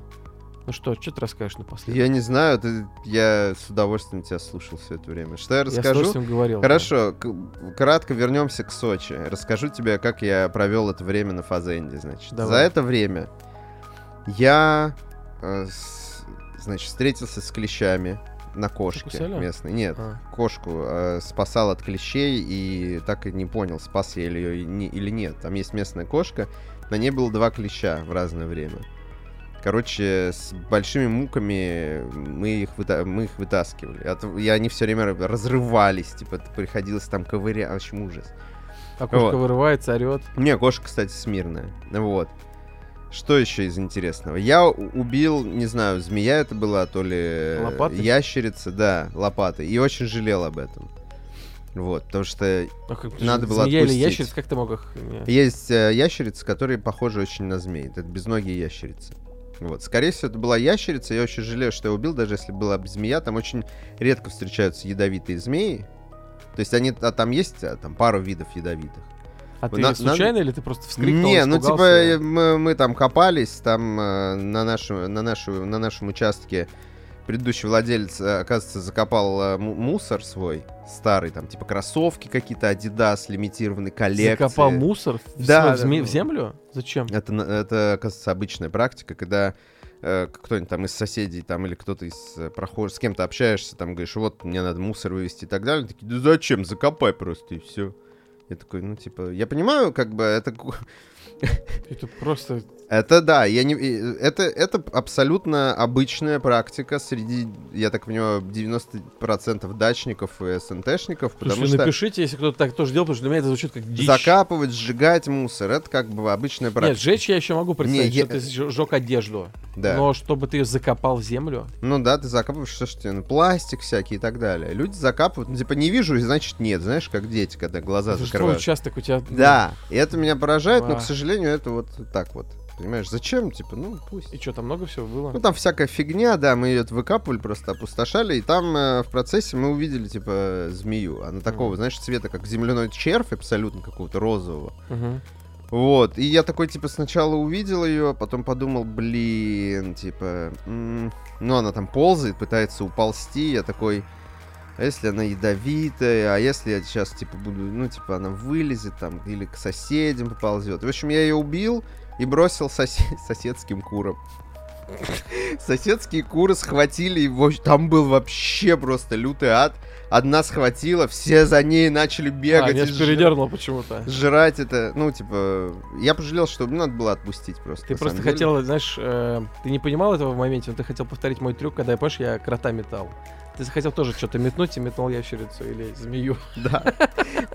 Ну что, что ты расскажешь напоследок? Я не знаю, ты- я с удовольствием тебя слушал все это время. Что я Я с расскажу? удовольствием говорил. да. Хорошо, к- кратко вернемся к Сочи. Расскажу тебе, как я провел это время на Фазенде, значит. Давай. За это время я, э, с- значит, встретился с клещами на кошке местной. Нет, А. кошку э, спасал от клещей и так и не понял, спас я ее или нет. Там есть местная кошка, на ней было два клеща в разное время. Короче, с большими муками мы их, выта- мы их вытаскивали. А И они все время разрывались, типа, приходилось там ковырять. В общем, ужас. А кошка Вот. вырывается, орет. Не, кошка, кстати, смирная. Вот. Что еще из интересного? Я убил, не знаю, змея это была, то ли Лопатой? ящерица, да, лопатой. И очень жалел об этом. Вот, потому что А как- Надо было Змея или отпустить. ящерица, как ты мог их... не- есть э, ящерицы, которые похожи очень на змей. Это безногие ящерицы. Вот. Скорее всего, это была ящерица. Я очень жалею, что я убил, даже если была бы змея. Там очень редко встречаются ядовитые змеи. То есть они, а там есть а, там пару видов ядовитых. А ты На- случайно или ты просто вскрикнул, Не, ну типа э, мы, мы там копались, там э, на, нашу, на, нашу, на нашем участке предыдущий владелец, э, оказывается, закопал э, му- мусор свой старый, там типа кроссовки какие-то, Adidas, лимитированные коллекции. Закопал мусор в, Да, в, да. в землю? Зачем? Это, это, оказывается, обычная практика, когда э, кто-нибудь там из соседей там или кто-то из прохожих, с кем-то общаешься, там говоришь, вот мне надо мусор вывести и так далее. Они такие, да зачем, закопай просто и все. Я такой, ну типа, я понимаю, как бы это Это просто... Это да, я не, и, это, это абсолютно обычная практика среди, я так понимаю, 90% дачников и СНТшников, потому Слушай, что напишите, если кто-то так тоже делал, потому что для меня это звучит как дичь. закапывать, сжигать мусор, это как бы обычная практика. Нет, сжечь я еще могу представить, Не, что я- ты сж- сжег одежду. да. Но чтобы ты ее закопал в землю... Ну да, ты закапываешь, что ж тебе, ну, пластик всякий и так далее. Люди закапывают, ну типа не вижу, и значит нет, знаешь, как дети, когда глаза это закрывают. участок у тебя... ну, Да, и это меня поражает, но, А. к сожалению, это вот так вот. Понимаешь, зачем? Типа, ну пусть. И что, там много всего было? Ну, там всякая фигня, да, мы ее выкапывали, просто опустошали, и там э, в процессе мы увидели, типа, змею. Она такого, Мгм. знаешь, цвета, как земляной червь, абсолютно какого-то розового. Мгм. Вот, и я такой, типа, сначала увидел ее, потом подумал, блин, типа, м, ну, она там ползает, пытается уползти, я такой, а если она ядовитая, а если я сейчас, типа, буду, ну, типа, она вылезет там, или к соседям поползет. В общем, я ее убил и бросил сосе- соседским курам. Соседские куры схватили его, там был вообще просто лютый ад. Одна схватила, все за ней начали А, бегать. меня и аж жрать. передернуло почему-то. Жрать это, ну, типа, я пожалел, что ну, надо было отпустить просто. Ты просто самом деле. хотел, знаешь, э, ты не понимал этого в моменте, но ты хотел повторить мой трюк, когда я, помнишь, я крота метал. Ты захотел тоже что-то метнуть и метнул ящерицу или змею. Да.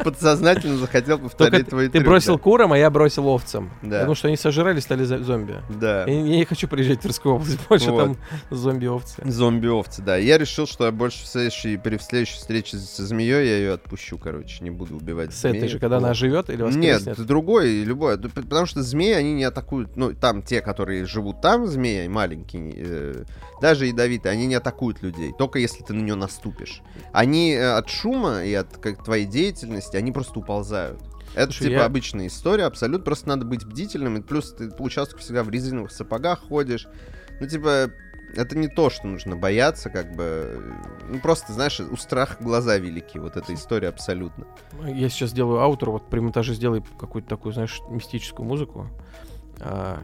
Подсознательно захотел повторить твой ты бросил курам, а я бросил овцам. Да. Потому что они сожрали, стали зомби. Да. Я, не- хочу приезжать в Тверскую область, (laughs) больше там зомби-овцы. Зомби-овцы, да. Я решил, что я больше в следующей, при следующей встрече со змеей я ее отпущу, короче, не буду убивать С этой же, когда она живет или Нет, другой, любой. Потому что змеи, они не атакуют. Ну, там те, которые живут там, змеи маленькие, э, даже ядовитые, они не атакуют людей. Только если ты на нее наступишь. Они э, от шума и от как, твоей деятельности, они просто уползают. Это Слушай, типа я- обычная история, абсолютно. Просто надо быть бдительным. И плюс ты по участку всегда в резиновых сапогах ходишь. Ну, типа, это не то, что нужно бояться, как бы. Ну, просто, знаешь, у страха глаза велики. Вот эта история абсолютно. Я сейчас делаю аутро, вот при монтаже сделай какую-то такую, знаешь, мистическую музыку. А,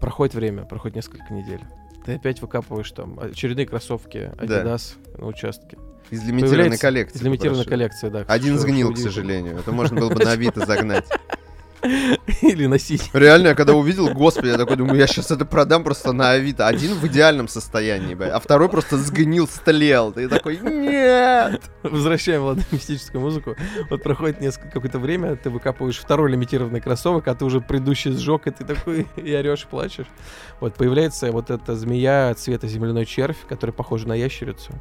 проходит время, проходит несколько недель. Ты опять выкапываешь там очередные кроссовки Да. Adidas на участке. Из лимитированной коллекции. Из лимитированной коллекции, да. Один что- сгнил, что к удивительно. сожалению. Это можно было бы на Авито загнать. (laughs) Или носить. Реально, я когда увидел, господи, я такой думаю, я сейчас это продам просто на Авито. Один в идеальном состоянии, а второй просто сгнил, стлел. Ты такой, нет! Возвращаем, ладно, мистическую музыку. Вот проходит несколько какое-то время, ты выкапываешь второй лимитированный кроссовок, а ты уже предыдущий сжег, и ты такой (laughs) и орешь, плачешь. Вот появляется вот эта змея цвета земляной червь, которая похожа на ящерицу.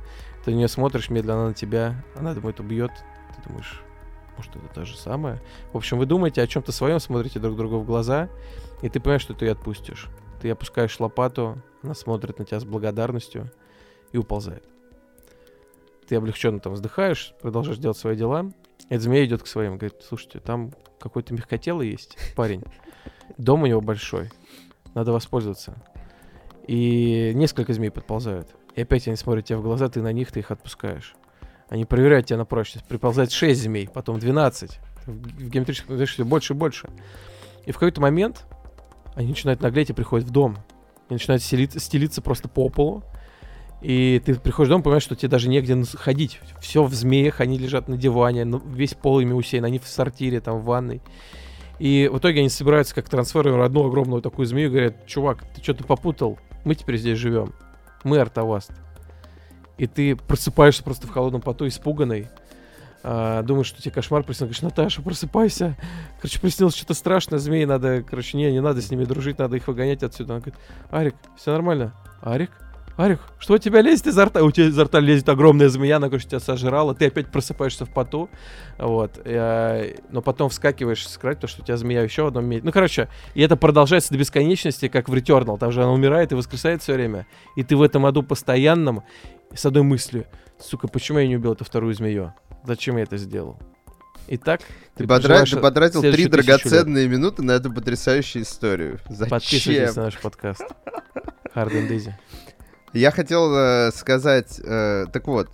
Ты на нее смотришь медленно, она на тебя, она думает, убьет. Ты думаешь, может, это то же самое. В общем, вы думаете о чем-то своем, смотрите друг другу в глаза, и ты понимаешь, что ты ее отпустишь. Ты опускаешь лопату, она смотрит на тебя с благодарностью и уползает. Ты облегченно там вздыхаешь, продолжаешь делать свои дела. Эта змея идет к своим, говорит, слушайте, там какой-то мягкотелый есть парень. Дом у него большой. Надо воспользоваться. И несколько змей подползают. И опять они смотрят тебе в глаза, ты на них, ты их отпускаешь. Они проверяют тебя на прочность. Приползает 6 змей, потом 12. В, геометрическом все больше и больше. И в какой-то момент они начинают наглеть и приходят в дом. И начинают стелиться, стелиться просто по полу. И ты приходишь в дом, понимаешь, что тебе даже негде ходить. Все в змеях, они лежат на диване, ну, весь пол ими усеян, они в сортире, там, в ванной. И в итоге они собираются как трансформер одну огромную такую змею и говорят, чувак, ты что-то попутал, мы теперь здесь живем. Мы Артаваст. И ты просыпаешься просто в холодном поту, испуганный. а, думаешь, что тебе кошмар приснился. Говоришь, Наташа, просыпайся. Короче, приснилось что-то страшное. Змеи надо, короче, не, не надо с ними дружить, надо их выгонять отсюда. Она говорит, Арик, все нормально. Арик? Арик, что у тебя лезет изо рта? У тебя изо рта лезет огромная змея, она, короче, тебя сожрала. Ты опять просыпаешься в поту. Вот. э, но потом вскакиваешь с кровати, потому что у тебя змея еще в одном месте. Ну, короче, и это продолжается до бесконечности, как в Returnal. Там же она умирает и воскресает все время. И ты в этом аду постоянном с одной мыслью. Сука, почему я не убил эту вторую змею? Зачем я это сделал? Итак, Ты, потра- проживаешь ты потратил три тысячу лет. драгоценные минуты на эту потрясающую историю. Подписывайтесь Зачем? на наш подкаст. And Easy. Я хотел э, сказать, э, так вот,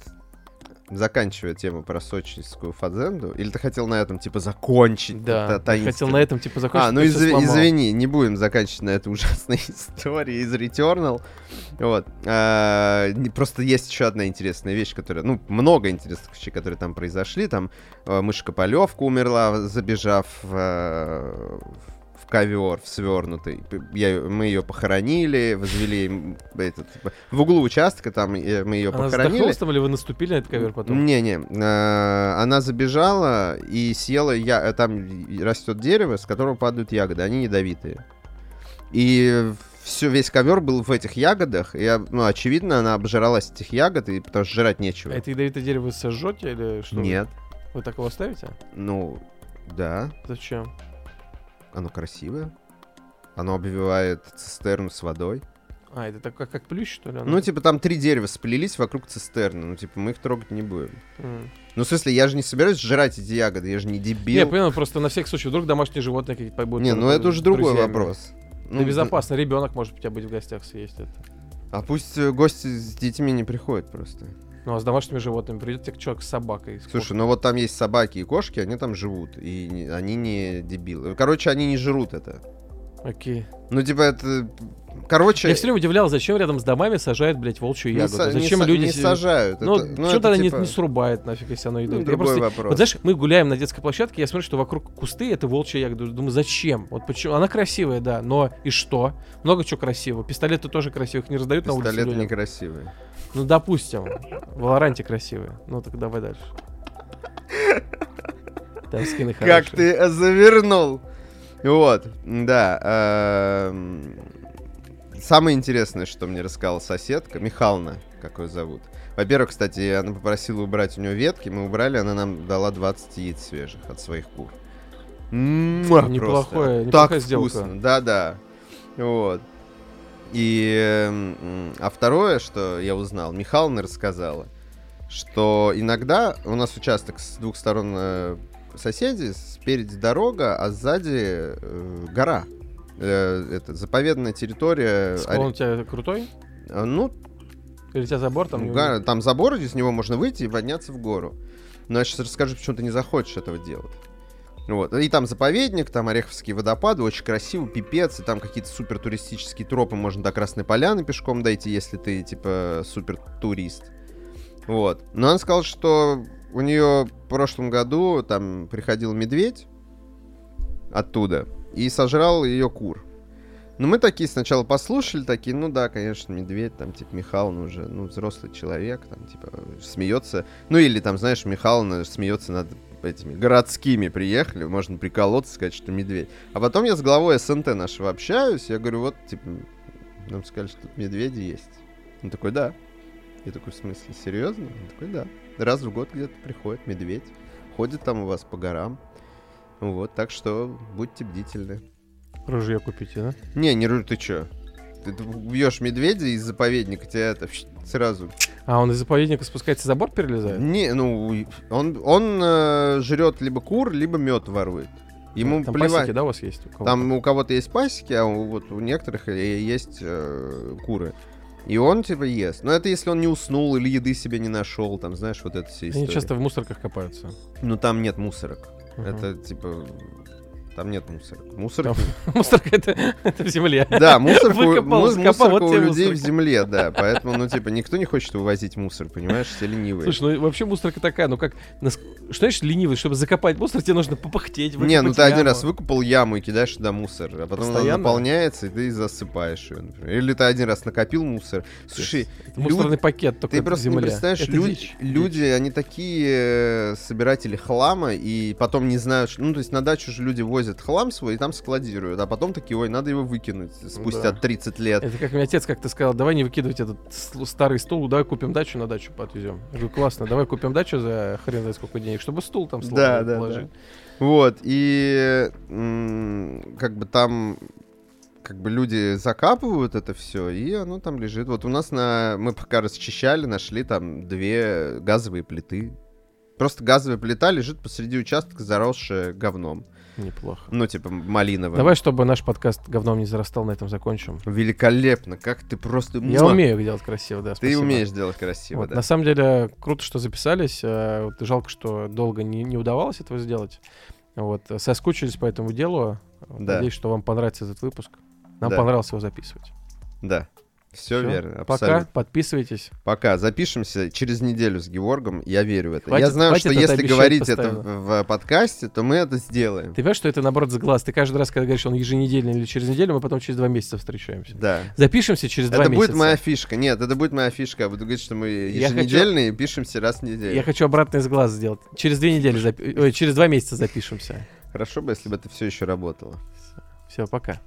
заканчивая тему про сочинскую фазенду, или ты хотел на этом, типа, закончить? Да, та- хотел на этом типа закончить. А, ну изв- извини, не будем заканчивать на этой (laughs) ужасной истории из Returnal. Вот. А, просто есть еще одна интересная вещь, которая... Ну, много интересных вещей, которые там произошли. Там э, мышка Полевка умерла, забежав в, э, в ковер, свернутый. Я, мы ее похоронили, возвели этот, в углу участка, там э, мы ее Она похоронили. там или вы наступили на этот ковер потом? Не-не, э, она забежала и съела, я, э, там растет дерево, с которого падают ягоды, они ядовитые. И все, весь ковер был в этих ягодах, и, ну, очевидно, она обжиралась этих ягод, и потому что жрать нечего. А это ядовитое дерево вы сожжете или что? вы? Нет, Вы так его оставите? ну, да, Зачем? Оно красивое. Оно обвивает цистерну с водой. А, это так как, как плющ, что ли? оно? Ну, типа, там три дерева сплелись вокруг цистерны. Ну, типа, мы их трогать не будем. М. Ну, в смысле, я же не собираюсь жрать эти ягоды, я же не Не, дебил. я понял, просто на всякий случай, вдруг домашние животные какие-то будут. Не, ну это уже другой вопрос. Ну, безопасно, ребенок может у тебя быть в гостях съесть это. А пусть э, гости с детьми не приходят просто. Ну, а с домашними животными придет тебе человек с собакой. с Слушай, ну вот там есть собаки и кошки, они там живут, и не- они не дебилы. Короче, они не жрут это. Окей. Ну, типа, это... Короче, Я все время удивлял, зачем рядом с домами сажают, блядь, волчью не, ягоду. не зачем са- люди... не сажают. Ну, это, что это тогда не- типа, не, срубает нафиг, если оно ну, едет? Я другой просто- вопрос. Вот знаешь, мы гуляем на детской площадке, я смотрю, что вокруг кусты это волчья ягода. Думаю, зачем? Вот почему? Она красивая, да, но и что? Много чего красивого. Пистолеты тоже красивых не раздают на улице Пистолеты людям. Ну, допустим. В Валоранте красивые. Ну, так давай дальше. Там скины Как хорошие. ты э, завернул! Вот, да. эм, Самое интересное, что мне рассказала соседка, Михална, как ее зовут. Во-первых, кстати, она попросила убрать у нее ветки, мы убрали, она нам дала 20 яиц свежих от своих кур. Неплохое- неплохая так сделка. вкусно, да-да. Вот. И, а второе, что я узнал, Михална рассказала, что иногда у нас участок с двух сторон э, соседи, спереди дорога, а сзади э, гора. Э, это заповедная территория. Склон у тебя крутой? А, Ну, Или у тебя забор там? увидно? там забор, из него можно выйти и подняться в гору. Но я сейчас расскажу, почему ты не захочешь этого делать. Вот. И там заповедник, там Ореховские водопады, очень красиво, пипец, и там какие-то супер туристические тропы, можно до Красной Поляны пешком дойти, если ты, типа, супер турист. Вот. Но она сказала, что у нее в прошлом году там приходил медведь, оттуда и сожрал ее кур. Ну, мы такие сначала послушали, такие, ну да, конечно, медведь, там, типа, Михайловна уже, ну, взрослый человек, там, типа, смеется. Ну, или там, знаешь, Михайловна смеется над этими городскими приехали, можно приколоться, сказать, что медведь. А потом я с главой СНТ нашего общаюсь, я говорю, вот, типа, нам сказали, что тут медведи есть. Он такой, да. Я такой, в смысле, серьезно? Он такой, да. Раз в год где-то приходит медведь, ходит там у вас по горам. Вот, так что будьте бдительны. Ружье купите, да? Не, не ру- ты чё? Ты убьешь медведя из заповедника, тебя это сразу. А он из заповедника спускается за борт перелезает? Не, ну, он, он э, жрет либо кур, либо мед ворует. Ему Там плевать. пасеки, да, у вас есть? у? Там у кого-то есть пасеки, а у, вот у некоторых э, есть э, куры. И он типа ест. Но это если он не уснул или еды себе не нашел, там, знаешь, вот это все Они история. часто в мусорках копаются. Ну там нет мусорок. Мгм. Это типа там нет мусорок. (laughs) Мусорок. Мусорка это, это в земле. Да, мусорка, у- Выкопал, мусорка вот у людей в мусорка. земле, да. Поэтому, ну, типа, никто не хочет вывозить мусор, понимаешь, все ленивые. Слушай, ну вообще мусорка такая, ну как, что значит ленивый? Чтобы закопать мусор, тебе нужно попахтеть, не, ну ты один раз выкупал яму и кидаешь туда мусор, а потом она наполняется, и ты засыпаешь ее, например. Или ты один раз накопил мусор. Слушай, Это мусорный пакет только Ты просто не представляешь, Это люди, дичь, люди, они такие э, собиратели хлама, и потом не знают, что- ну, то есть на дачу же люди возят хлам свой и там складируют, а потом такие, ой, надо его выкинуть спустя Да. 30 лет. Это как мне отец как-то сказал, давай не выкидывать этот старый стул, давай купим дачу, на дачу отвезем. Я говорю, классно, давай купим дачу за хрен знает сколько денег, чтобы стул там Да, сломать, да, положить. Вот, и как бы там как бы люди закапывают это все, и оно там лежит. Вот у нас на... Мы пока расчищали, нашли там две газовые плиты. Просто газовая плита лежит посреди участка, заросшая говном. Неплохо. Ну, типа малиновым. Давай, чтобы наш подкаст говном не зарастал, на этом закончим. Великолепно, как ты просто... Я Муа! умею делать красиво, да, Ты спасибо. умеешь делать красиво, Вот, да. На самом деле, круто, что записались. э, жалко, что долго не, не удавалось этого сделать. Вот, соскучились по этому делу. Да. Надеюсь, что вам понравится этот выпуск. Нам Да. понравилось его записывать. Да. Все Всё. верно, Пока, абсолютно. подписывайтесь. Пока. Запишемся через неделю с Георгом, я верю в это. Хватит- я знаю, что это если говорить это постоянно. в, в подкасте, то мы это сделаем. Ты понимаешь, что это наоборот за глаз? Ты каждый раз, когда говоришь, он еженедельно или через неделю, мы потом через два месяца встречаемся. Да. Запишемся через два Это месяца. будет моя фишка. Нет, это будет моя фишка. Я буду говорить, что мы Я хочу- еженедельные и пишемся раз в неделю. Я хочу обратно из глаз сделать. Через две недели, запи- ой, через два месяца запишемся. Хорошо бы, если бы это все еще работало. Все, пока.